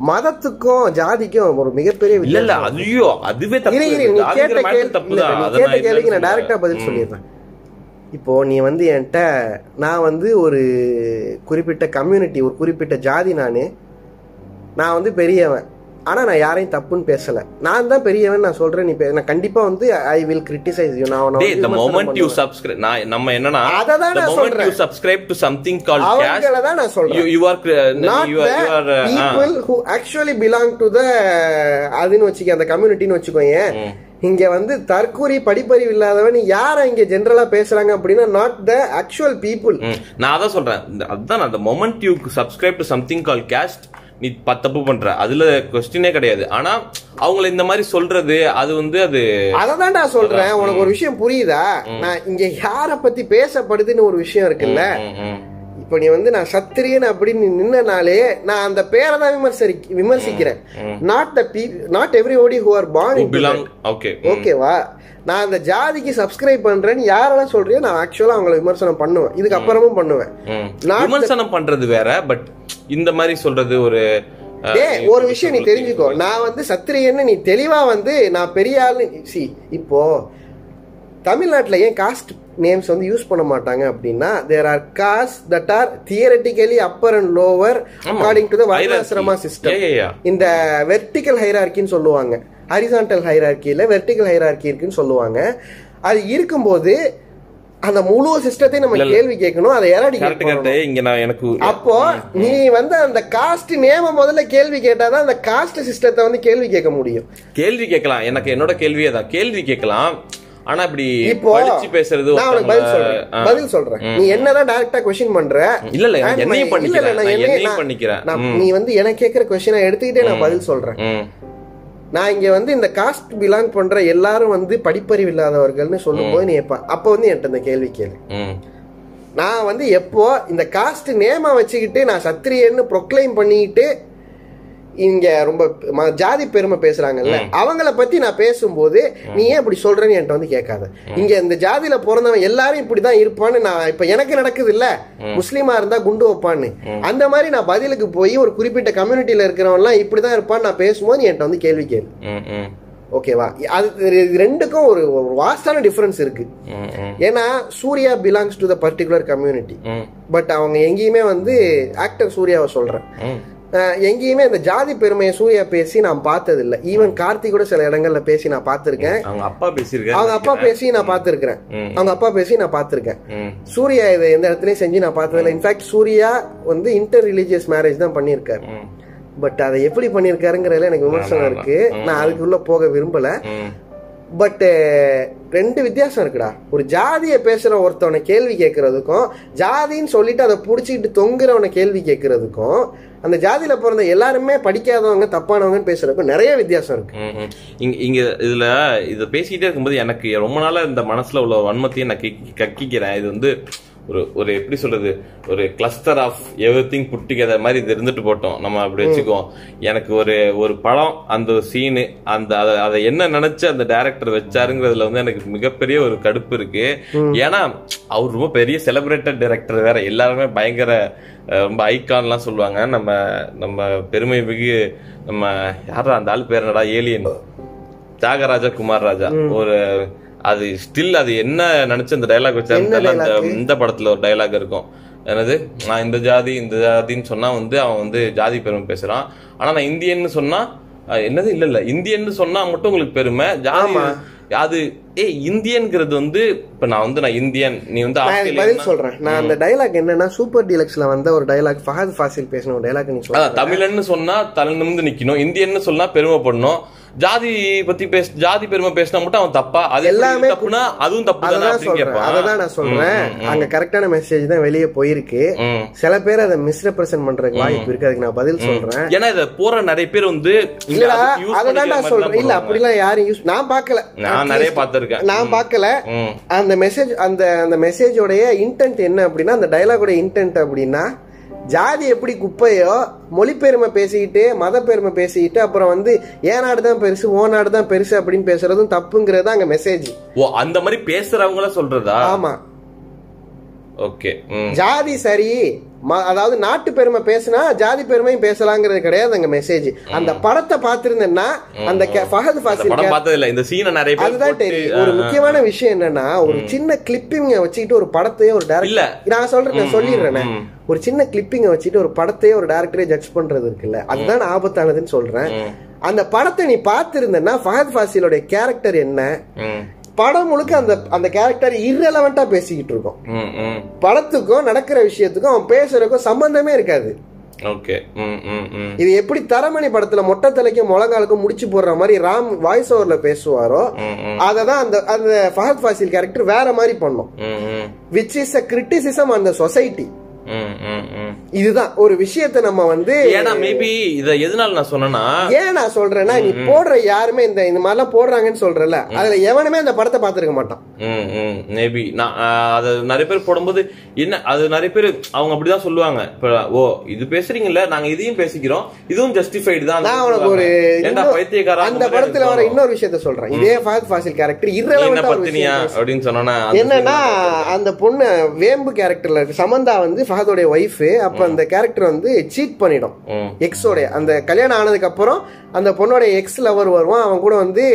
Speaker 1: மதத்துக்கும் ஜாதிக்கும் ஒரு மிகப்பெரிய
Speaker 2: இல்ல இல்ல ஐயோ அதுவே தப்பு
Speaker 1: நீ கேட்ட கேட்ட
Speaker 2: நான்
Speaker 1: கேள்விக்கு நான் டைரக்டா பதில். சொல்லிடுறேன். இப்போ நீ வந்து என்கிட்ட நான் வந்து ஒரு குறிப்பிட்ட கம்யூனிட்டி ஒரு குறிப்பிட்ட ஜாதி நானு நான் வந்து பெரியவன். ஆனா நான் யாரையும் தப்புன்னு பேசல நான் தான் பெரியவன் நான் சொல்றேன் நீ நான் கண்டிப்பா வந்து ஐ வில் கிரிட்டிசைஸ் யூ நான்
Speaker 2: டேய் moment you
Speaker 1: பண்ணுவேன்.
Speaker 2: subscribe நான் நம்ம என்னன்னா
Speaker 1: அதை தான்
Speaker 2: the
Speaker 1: நான்
Speaker 2: moment
Speaker 1: சொல்றேன்.
Speaker 2: you subscribe to something called caste
Speaker 1: அவங்கள தான் நான் சொல்றேன்
Speaker 2: you you are cre-
Speaker 1: not
Speaker 2: you are
Speaker 1: the
Speaker 2: you are uh, ah.
Speaker 1: people who actually belong to the அதுன்னு வச்சுக்க அந்த கம்யூனிட்டின்னு வச்சுக்கோயேன் இங்க வந்து தற்கூரி படிப்பறிவு இல்லாதவன் யார இங்க ஜெனரலா பேசுறாங்க அப்படின்னா நாட் த ஆக்சுவல் பீப்புள்.
Speaker 2: நான் அதான் சொல்றேன் அதான் அந்த moment you subscribe to something called caste நீ ப- தப்பு பண்ற. அதுல கொஸ்டினே கிடையாது. ஆனா அவங்கள இந்த மாதிரி சொல்றது அது வந்து அது
Speaker 1: அததான் நான் சொல்றேன். உனக்கு ஒரு விஷயம் புரியுதா? நான் இங்க யார பத்தி பேசப்படுதுன்னு ஒரு விஷயம் இருக்குல்ல. இப்ப நீ வந்து நான் சத்திரியன் அப்படின்னு நின்னனாலே நான் அந்த பேரை தான் விமர்சரி விமர்சிக்கிறேன். Not the be not everybody who are born
Speaker 2: okay
Speaker 1: ஓகேவா நான் அந்த ஜாதிக்கு சப்ஸ்கிரைப் பண்றேன்னு யாரெல்லாம் சொல்றியோ நான் ஆக்சுவலா அவங்கள விமர்சனம் பண்ணுவேன். இதுக்கு அப்புறமும் பண்ணுவேன். Not
Speaker 2: விமர்சனம் பண்றது வேற பட் இந்த மாதிரி சொல்றது ஒரு
Speaker 1: டேய் ஒரு விஷயம் நீ தெரிஞ்சுக்கோ. நான் வந்து சத்திரியன்னு நீ தெளிவா வந்து நான் பெரிய ஆளு சி இப்போ தமிழ்நாட்டுல ஏன் காஸ்ட் நேம்ஸ் வந்து யூஸ் பண்ண மாட்டாங்க அப்படின்னா there are caste that are theoretically upper and lower according to the Varnashrama system. இந்த வெர்டிக்கல் ஹைரார்க்கின்னு சொல்லுவாங்க. ஹரிசான்டல் ஹைரார்க்கியில வெர்டிக்கல் ஹைரார்க்கி இருக்குன்னு சொல்லுவாங்க. அது இருக்கும்போது அந்த முழு சிஸ்டத்தையும் நம்ம கேள்வி கேட்கணும் அதை
Speaker 2: கரெக்ட் இங்க நான் எனக்கு
Speaker 1: அப்போ நீ வந்து அந்த காஸ்ட் நேம முதல்ல கேள்வி கேட்டாதான் அந்த காஸ்ட் சிஸ்டத்தை வந்து கேள்வி கேட்க முடியும்.
Speaker 2: கேள்வி கேட்கலாம். எனக்கு என்னோட கேள்வியே தான். கேள்வி கேட்கலாம். ஆனா இப்படி
Speaker 1: இப்போ
Speaker 2: பேசுறது
Speaker 1: நான் உனக்கு பதில் சொல்றேன். பதில் நீ என்னதான் டைரக்டா கொஸ்டின் பண்ற
Speaker 2: இல்ல, இல்ல, என்னையும் பண்ணிக்கிறேன். நான்
Speaker 1: என்னையும்
Speaker 2: பண்ணிக்கிறேன்.
Speaker 1: நீ வந்து எனக்கு கேட்கிற கொஸ்டினை எடுத்துக்கிட்டே நான் பதில் சொல்றேன். நான் இங்க வந்து இந்த காஸ்ட் பிலாங் பண்ற எல்லாரும் வந்து படிப்பறிவு இல்லாதவர்கள்னு சொல்லும்போது நீ எப்ப அப்ப வந்து என்கிட்ட இந்த கேள்வி கேளு. நான் வந்து எப்போ இந்த காஸ்ட் நேமா வச்சுக்கிட்டு நான் சத்திரியன்னு ப்ரொக்ளைம் பண்ணிக்கிட்டு இங்க ரொம்ப ஜாதி பெருமை பேசுறாங்கல்ல அவங்கள பத்தி நான் பேசும்போது நீ ஏன் இப்படி சொல்றேன்னு என்கிட்ட வந்து கேட்காத. இங்க இந்த ஜாதியில பிறந்தவன் எல்லாரும் இப்படிதான் இருப்பான்னு நான் இப்ப எனக்கு நடக்குது இல்ல முஸ்லீமா இருந்தா குண்டு வைப்பான்னு. அந்த மாதிரி நான் பதிலுக்கு போய் ஒரு குறிப்பிட்ட கம்யூனிட்டியில இருக்கிறவன்லாம் இப்படிதான் இருப்பான்னு நான் பேசும்போது என்கிட்ட வந்து கேள்வி கேளு. ஓகேவா? அது ரெண்டுக்கும் ஒரு வாஸ்டான டிஃபரன்ஸ் இருக்கு. ஏன்னா Surya belongs to the particular community but அவங்க எங்கேயுமே வந்து ஆக்டர் சூர்யாவை சொல்றேன். எங்கேயுமே இந்த ஜாதி பெருமையை சூர்யா பேசி நான் பார்த்தது இல்ல ஈவன் கார்த்தி கூட சில இடங்கள்ல பேசி நான் பார்த்திருக்கேன்.
Speaker 2: அவங்க அப்பா பேசியிருக்காரு
Speaker 1: அவங்க அப்பா பேசி நான் பார்த்திருக்கிறேன். அவங்க அப்பா பேசி நான் பார்த்திருக்கேன். சூர்யா இதை எந்த இடத்துலயும் செஞ்சு நான் பார்த்ததில்ல. இன்ஃபேக்ட் சூர்யா வந்து இன்டர் ரிலீஜியஸ் மேரேஜ் தான் பண்ணியிருக்காரு. பட் அதை எப்படி பண்ணியிருக்காருங்கிறதுல எனக்கு விமர்சனம் இருக்கு. நான் அதுக்குள்ள போக விரும்பல.
Speaker 2: பட்டு
Speaker 1: uh, ரெண்டு வித்தியாசம் இருக்குடா. ஒரு ஜாதியை பேசுகிற ஒருத்தவனை கேள்வி கேட்குறதுக்கும் ஜாதின்னு சொல்லிட்டு அதை பிடிச்சிக்கிட்டு தொங்குறவனை கேள்வி கேட்குறதுக்கும் அந்த ஜாதியில் பிறந்த எல்லாருமே படிக்காதவங்க தப்பானவங்கன்னு பேசுறதுக்கும் நிறைய வித்தியாசம் இருக்கு.
Speaker 2: ம், இங்கே இங்க இங்க இதுல இத பேசிக்கிட்டே இருக்கும்போது எனக்கு ரொம்ப நாளாக இந்த மனசுல உள்ள வன்மத்தையும் நான் கக்கிக்கிறேன் இது வந்து ஒரு ஒரு எப்படி சொல்றது? ஒரு cluster of everything put together மாதிரி இது இருந்துட்டு போட்டோம். நம்ம அப்படி வச்சுக்குவோம். எனக்கு ஒரு ஒரு படம் அந்த சீனு அந்த அதை அதை என்ன நினைச்சு அந்த டைரக்டர் வச்சாருங்கிறதுல வந்து எனக்கு மிகப்பெரிய ஒரு கடுப்பு இருக்கு. ஏன்னா அவர் ரொம்ப பெரிய செலிப்ரேட்டட் டைரக்டர் வேற. எல்லாருமே பயங்கர ரொம்ப ஐகான்லாம் சொல்லுவாங்க. நம்ம நம்ம பெருமை மிகு நம்ம யாரா அந்த ஆள் பேர் என்னடா? ஏலியன் தியாகராஜா குமார் ராஜா. ஒரு அது ஸ்டில் அது என்ன நினைச்சு அந்த டைலாக் வச்சாரு? இந்த படத்துல ஒரு டைலாக் இருக்கும். என்னது? நான் இந்த ஜாதி இந்த ஜாதின்னு சொன்னா வந்து அவன் வந்து ஜாதி பெருமை பேசுறான். ஆனா நான் இந்தியன்னு சொன்னா என்னது? இல்ல இல்ல. இந்தியன்னு சொன்னா மட்டும் உங்களுக்கு பெருமை. ஜாதி அது ஏ இந்தியன்ங்கிறது வந்து இப்ப நான் வந்து நான் இந்தியன். நீ வந்து
Speaker 1: பதில் சொல்றேன். நான் அந்த டைலாக் என்னன்னா சூப்பர் டீலக்ஸ்ல வந்த ஒரு டைலாக் ஃபஹத் ஃபாசில் பேசின ஒரு டைலாக் நீ
Speaker 2: தமிழன்னு சொன்னா தலை நிமிந்து நிக்கணும். இந்தியன்னு சொன்னா பெருமைப்படணும். ஜாதி பத்தி பேச ஜாதி பெருமை பேசினா மட்டும் அவன் தப்பா? அது
Speaker 1: எல்லாமே
Speaker 2: தப்புனா அதுவும் தப்பு தானே
Speaker 1: அததான் நான் சொல்றேன். அங்க கரெக்டான மெசேஜ் தான் வெளியே போயிருக்கு. சில பேர் அதை மிஸ்ரெப்ரசென்ட் பண்றதுக்கு வாய்ப்பு இருக்கு. அதுக்கு நான் பதில் சொல்றேன்.
Speaker 2: ஏன்னா இத போற நிறைய பேர் வந்து
Speaker 1: அததான்
Speaker 2: பண்ணிக்கிற
Speaker 1: நான் சொல்றேன். இல்ல. அப்படிலாம் யாரும் யூஸ் நான் பார்க்கல.
Speaker 2: நான் நிறைய பார்த்திருக்கேன்.
Speaker 1: நான் பார்க்கல.
Speaker 2: ம்.
Speaker 1: அந்த மெசேஜ் அந்த அந்த மெசேஜோடைய இன்டென்ட் என்ன அப்படின்னா அந்த டைலாகோட இன்டென்ட் அப்படின்னா ஜாதி எப்படி குப்பையோ மொழி பெருமை பேசிக்கிட்டு மத பெருமை பேசிக்கிட்டு அப்புறம் வந்து ஏன் நாடு தான் பெருசு ஓ நாடு தான் பெருசு அப்படின்னு பேசுறதும் தப்புங்கிறது அங்க மெசேஜ்
Speaker 2: ஓ அந்த மாதிரி பேசுறவங்கள சொல்றதா?
Speaker 1: ஆமா.
Speaker 2: ஓகே
Speaker 1: ஜாதி சரி அதாவது நாட்டு பெருமை பேசினா ஜாதி பெருமையும் பேசலாங்கிறது கிடையாது அங்க மெசேஜ் அந்த படத்தை பார்த்திருந்தேன்னா அந்த ஃபஹத் ஃபாசில்
Speaker 2: இந்த சீனை நிறைய
Speaker 1: அதுதான் தெரியும். ஒரு முக்கியமான விஷயம் என்னன்னா ஒரு சின்ன கிளிப்பிங்க வச்சுக்கிட்டு ஒரு படத்தையே ஒரு. டேரக்டர் நான் சொல்றேன் நான் சொல்லிடுறேன் ஒரு சின்ன கிளிப்பிங்க வச்சுட்டு ஒரு படத்தையே ஒரு டேரக்டரே ஜட்ஜ் பண்றது இருக்குல்ல அதுதான் ஆபத்தானதுன்னு சொல்றேன். அந்த படத்தை நீ பார்த்திருந்தேன்னா ஃபஹத் ஃபாசிலோட கேரக்டர் என்ன? படம் முழுக்க அந்த அந்த கேரக்டர் irrelevant-ஆ பேசிக்கிட்டு இருக்கோம். படத்துக்கும் நடக்கிற விஷயத்துக்கும் அவன் பேசுறதுக்கும் சம்பந்தமே இருக்காது
Speaker 2: ஓகே.
Speaker 1: இது எப்படி தரமணி படத்துல மொட்டை தலைக்கும் முழங்காலுக்கும் முடிச்சு போடுற மாதிரி ராம் வாய்ஸ் ஓவர்ல பேசுவாரோ. அததான் அந்த அந்த ஃபஹத் ஃபாசில் கேரக்டர் வேற மாதிரி பண்ணும். விச் இஸ் அ கிரிட்டிசிசம் அந்த சொசைட்டி. இதுதான் ஒரு விஷயத்தை நம்ம வந்து
Speaker 2: ஏன்னா மேபி இத எதனால நான் சொன்னேன்னா
Speaker 1: ஏன் நான் சொல்றேன்னா நீ போடுற யாருமே இந்த இந்த மாதிரிலாம் போடுறாங்கன்னு சொல்றல அதுல எவனுமே அந்த படத்தை பார்த்திருக்க மாட்டான்.
Speaker 2: மேபி நான் அது நிறைய பேர் போடும்போது என்ன அது நிறைய பேர் அவங்க அப்படிதான் சொல்லுவாங்க. இப்ப ஓ இது பேசுறீங்கல்ல நாங்க இதையும் பேசிக்கிறோம் இதுவும் ஜஸ்டிஃபைடு தான்
Speaker 1: நான் உனக்கு ஒரு
Speaker 2: ஏன்டா
Speaker 1: இன்னும்
Speaker 2: பைத்தியக்காரா
Speaker 1: அந்த படத்துல வர இன்னொரு விஷயத்த சொல்றேன். இதே ஃபஹத் ஃபாசில் கேரக்டர் ஒரு
Speaker 2: பத்தினியா அப்படின்னு சொன்னா
Speaker 1: என்னன்னா அந்த பொண்ணு வேம்பு கேரக்டர்ல இருக்கு. சமந்தா வந்து ஃபஹதோடைய ஒய்ஃப் அப்ப அந்த கேரக்டர் வந்து சீட் பண்ணிடும்.
Speaker 2: ம்.
Speaker 1: எக்ஸோட அந்த கல்யாணம் ஆனதுக்கு அப்புறம் அந்த பொண்ணோட எக்ஸ் லவர் வருவான். அவன் கூட வந்து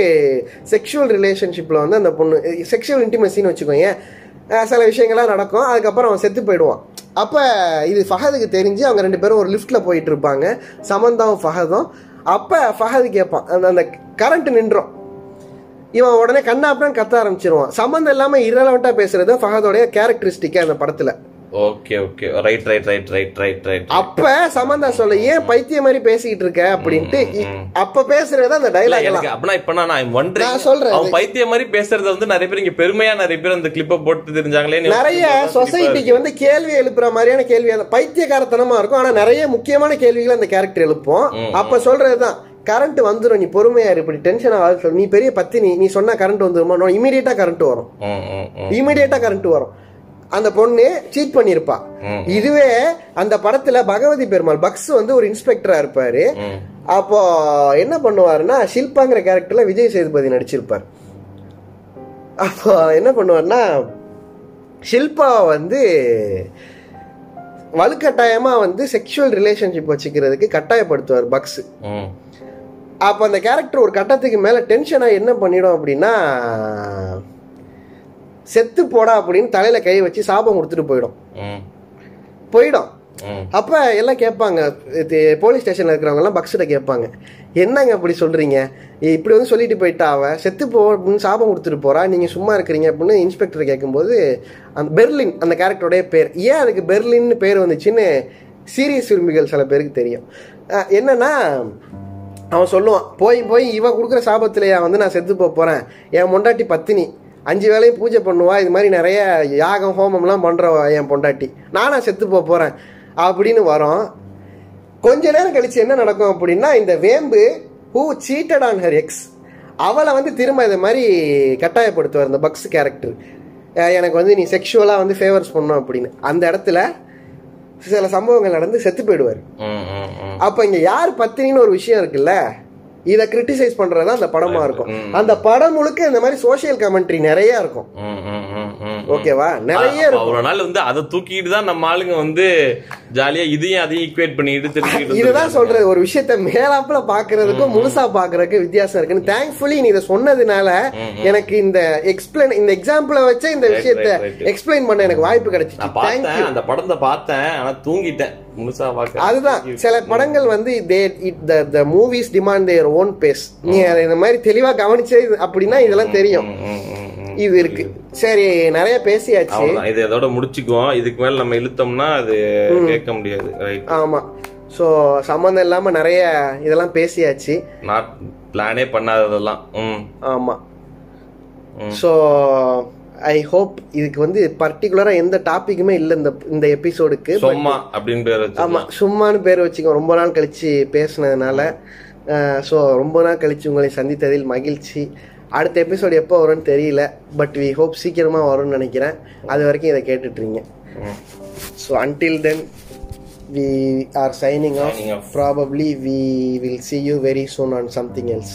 Speaker 1: செக்ஷுவல் ரிலேஷன்ஷிப்ல வந்து அந்த பொண்ணு செக்ஷுவல் இன்டிமசின்னு வச்சுக்கோங்க சில விஷயங்கள்லாம் நடக்கும். அதுக்கப்புறம் அவன் செத்து போயிடுவான். அப்ப இது ஃபஹதுக்கு தெரிஞ்சு அவங்க ரெண்டு பேரும் ஒரு லிஃப்ட்ல போயிட்டு இருப்பாங்க. சமந்தாவும் ஃபஹதும். அப்ப ஃபஹது கேட்பான் அந்த அந்த கரண்ட் நின்றோம். இவன் உடனே கண்ணாப்டான்னு கத்த ஆரம்பிச்சிருவான். சம்மந்தம் இல்லாம இரலவெண்டா பேசுறது ஃபஹதோடைய கேரக்டரிஸ்டிக்கா அந்த படத்துல.
Speaker 2: Okay okay right right right right right right
Speaker 1: அப்ப சமந்தா சொல்ல ஏன் பைத்திய மாதிரி பேசிக்கிட்டு இருக்க? அப்படின்ட்டு அப்ப பேசுறது அந்த டைலாக்
Speaker 2: எனக்கு அப்பனா இப்ப நான்
Speaker 1: நான் சொல்றேன்
Speaker 2: அவன் பைத்தியம் மாதிரி பேசுறத வந்து நிறைய பேர் இங்க பெருமையா நிறைய பேர் அந்த கிளிப்ப போட்டு தெரிஞ்சாங்களே
Speaker 1: நிறைய சொசைட்டிக்கு வந்து கேள்வி எழுப்புற மாதிரியான கேள்வி அந்த பைத்தியக்காரத்தனமா இருக்கும். ஆனா நிறைய முக்கியமான கேள்விகளை அந்த கேரக்டர் எழுப்பும் அப்ப சொல்றதுதான் கரண்ட் வந்துரும் நீ பொறுமையா இப்படி டென்ஷன் ஆகாது நீ பெரிய பத்தி நீ நீ சொன்னா கரண்ட் வந்துருமா? இமீடியட்டா கரண்ட் வரும். இமீடியட்டா கரண்ட் வரும். அந்த பொண்ணு சீட் பண்ணியிருப்பா
Speaker 2: ம்.
Speaker 1: இதுவே அந்த படத்துல பகவதி பெருமாள் பக்ஸ் வந்து ஒரு இன்ஸ்பெக்டரா இருப்பாரு. அப்போ என்ன பண்ணுவாருன்னா ஷில்பாங்கிற கேரக்டர்ல விஜய் சேதுபதி நடிச்சிருப்பார் அப்போ என்ன பண்ணுவார்னா ஷில்பா வந்து வலுக்கட்டாயமா வந்து செக்ஷுவல் ரிலேஷன்ஷிப் வச்சுக்கிறதுக்கு கட்டாயப்படுத்துவார் பக்ஸ். அப்போ அந்த கேரக்டர் ஒரு கட்டத்துக்கு மேல டென்ஷனா என்ன பண்ணிடும் அப்படின்னா செத்து போடா அப்படின்னு தலையில கை வச்சு சாபம் கொடுத்துட்டு போயிடும். போயிடும். அப்ப எல்லாம் கேட்பாங்க. போலீஸ் ஸ்டேஷன்ல இருக்கிறவங்க எல்லாம் பக்ஸ்ட கேட்பாங்க. என்னங்க அப்படி சொல்றீங்க? இப்படி வந்து சொல்லிட்டு போயிட்டா அவ. செத்து போ அப்படின்னு சாபம் கொடுத்துட்டு போறா. நீங்க சும்மா இருக்கிறீங்க அப்படின்னு இன்ஸ்பெக்டர் கேட்கும்போது அந்த பெர்லின் அந்த கேரக்டருடைய பேர். ஏன் அதுக்கு பெர்லின்னு பேர் வந்துச்சுன்னு சீரியஸ் விரும்பிகள் சில பேருக்கு தெரியும். என்னன்னா அவன் சொல்லுவான் போய் போய் இவன் கொடுக்குற சாபத்திலேயா வந்து நான் செத்து போக போறேன். என் பொண்டாட்டி பத்தினி அஞ்சு வேளையும் பூஜை பண்ணுவா. இது மாதிரி நிறைய யாகம் ஹோமம்லாம் பண்றவ என் பொண்டாட்டி. நானா செத்து போக போறேன் அப்படின்னு வரோம். கொஞ்ச நேரம் கழிச்சு என்ன நடக்கும் அப்படின்னா இந்த Vembu who cheated on her ex அவளை வந்து திரும்ப இதை மாதிரி கட்டாயப்படுத்துவார் இந்த பக்ஸ் கேரக்டர் எனக்கு வந்து நீ செக்ஷுவலாக வந்து ஃபேவர்ஸ் பண்ணும் அப்படின்னு. அந்த இடத்துல சில சம்பவங்கள் நடந்து செத்து போயிடுவார். அப்ப இங்க யார் பத்தினின்னு ஒரு விஷயம் இருக்குல்ல? இத கிரிட்டிசைஸ் பண்றதா அந்த படமா இருக்கும். அந்த படம் முழுக்க இந்த மாதிரி சோஷியல் கமெண்ட்ரி நிறைய இருக்கும். ஓகேவா? நிறைய
Speaker 2: அவ்வளவு நாள் வந்து அதை தூக்கிட்டு தான் நம்ம ஆளுங்க வந்து ஜாலியா இதையும் அதையும் ஈக்குவேட் பண்ணிட்டு தெரிஞ்சுக்கிட்டு
Speaker 1: இதுதான் சொல்றது. ஒரு விஷயத்த மேலாப்புல பாக்குறதுக்கும் முழுசா பாக்குறதுக்கு வித்தியாசம் இருக்குன்னு தேங்க்ஃபுல்லி நீ இதை சொன்னதுனால எனக்கு இந்த எக்ஸ்பிளைன் இந்த எக்ஸாம்பிள வச்சே இந்த விஷயத்த. எக்ஸ்பிளைன் பண்ண எனக்கு வாய்ப்பு கிடைச்சிச்சு.
Speaker 2: அந்த படத்தை பார்த்தேன் ஆனா தூங்கிட்டேன். முழுசா பார்க்க
Speaker 1: அதுதான். சில படங்கள் வந்து they it the the movies demand their own base நீ இந்த மாதிரி தெளிவா கவனிச்சே அப்படின்னா இதெல்லாம் தெரியும். இது இருக்கு. சரி நிறைய பேசியாச்சு.
Speaker 2: இது இதோட முடிச்சுக்குவோம். இதுக்கு மேல நம்ம இழுத்தோம்னா அது கேட்க முடியாது.
Speaker 1: ஆமா. சோ சம்மந்தம் இல்லாம நிறைய இதெல்லாம் பேசியாச்சு.
Speaker 2: நாட் பிளானே பண்ணாததெல்லாம். ம்.
Speaker 1: ஆமா. ஸோ ஐ ஹோப் இதுக்கு வந்து பர்டிகுலரா எந்த டாபிக்குமே இல்லை இந்த இந்த எபிசோடுக்கு
Speaker 2: சும்மா அப்படின்னு பேர்
Speaker 1: ஆமா சும்மானு பேர் வச்சுக்கோ ரொம்ப நாள் கழிச்சு பேசுனதுனால ஸோ ரொம்ப நாள் கழிச்சு உங்களை சந்தித்ததில் மகிழ்ச்சி. அடுத்த எபிசோடு எப்போ வரும்னு தெரியல பட் வி ஹோப் சீக்கிரமா வரும்னு நினைக்கிறேன் அது வரைக்கும் இதை கேட்டுட்ருங்க. So until then we are signing off
Speaker 2: Signing off.
Speaker 1: Probably we will see you very soon on something else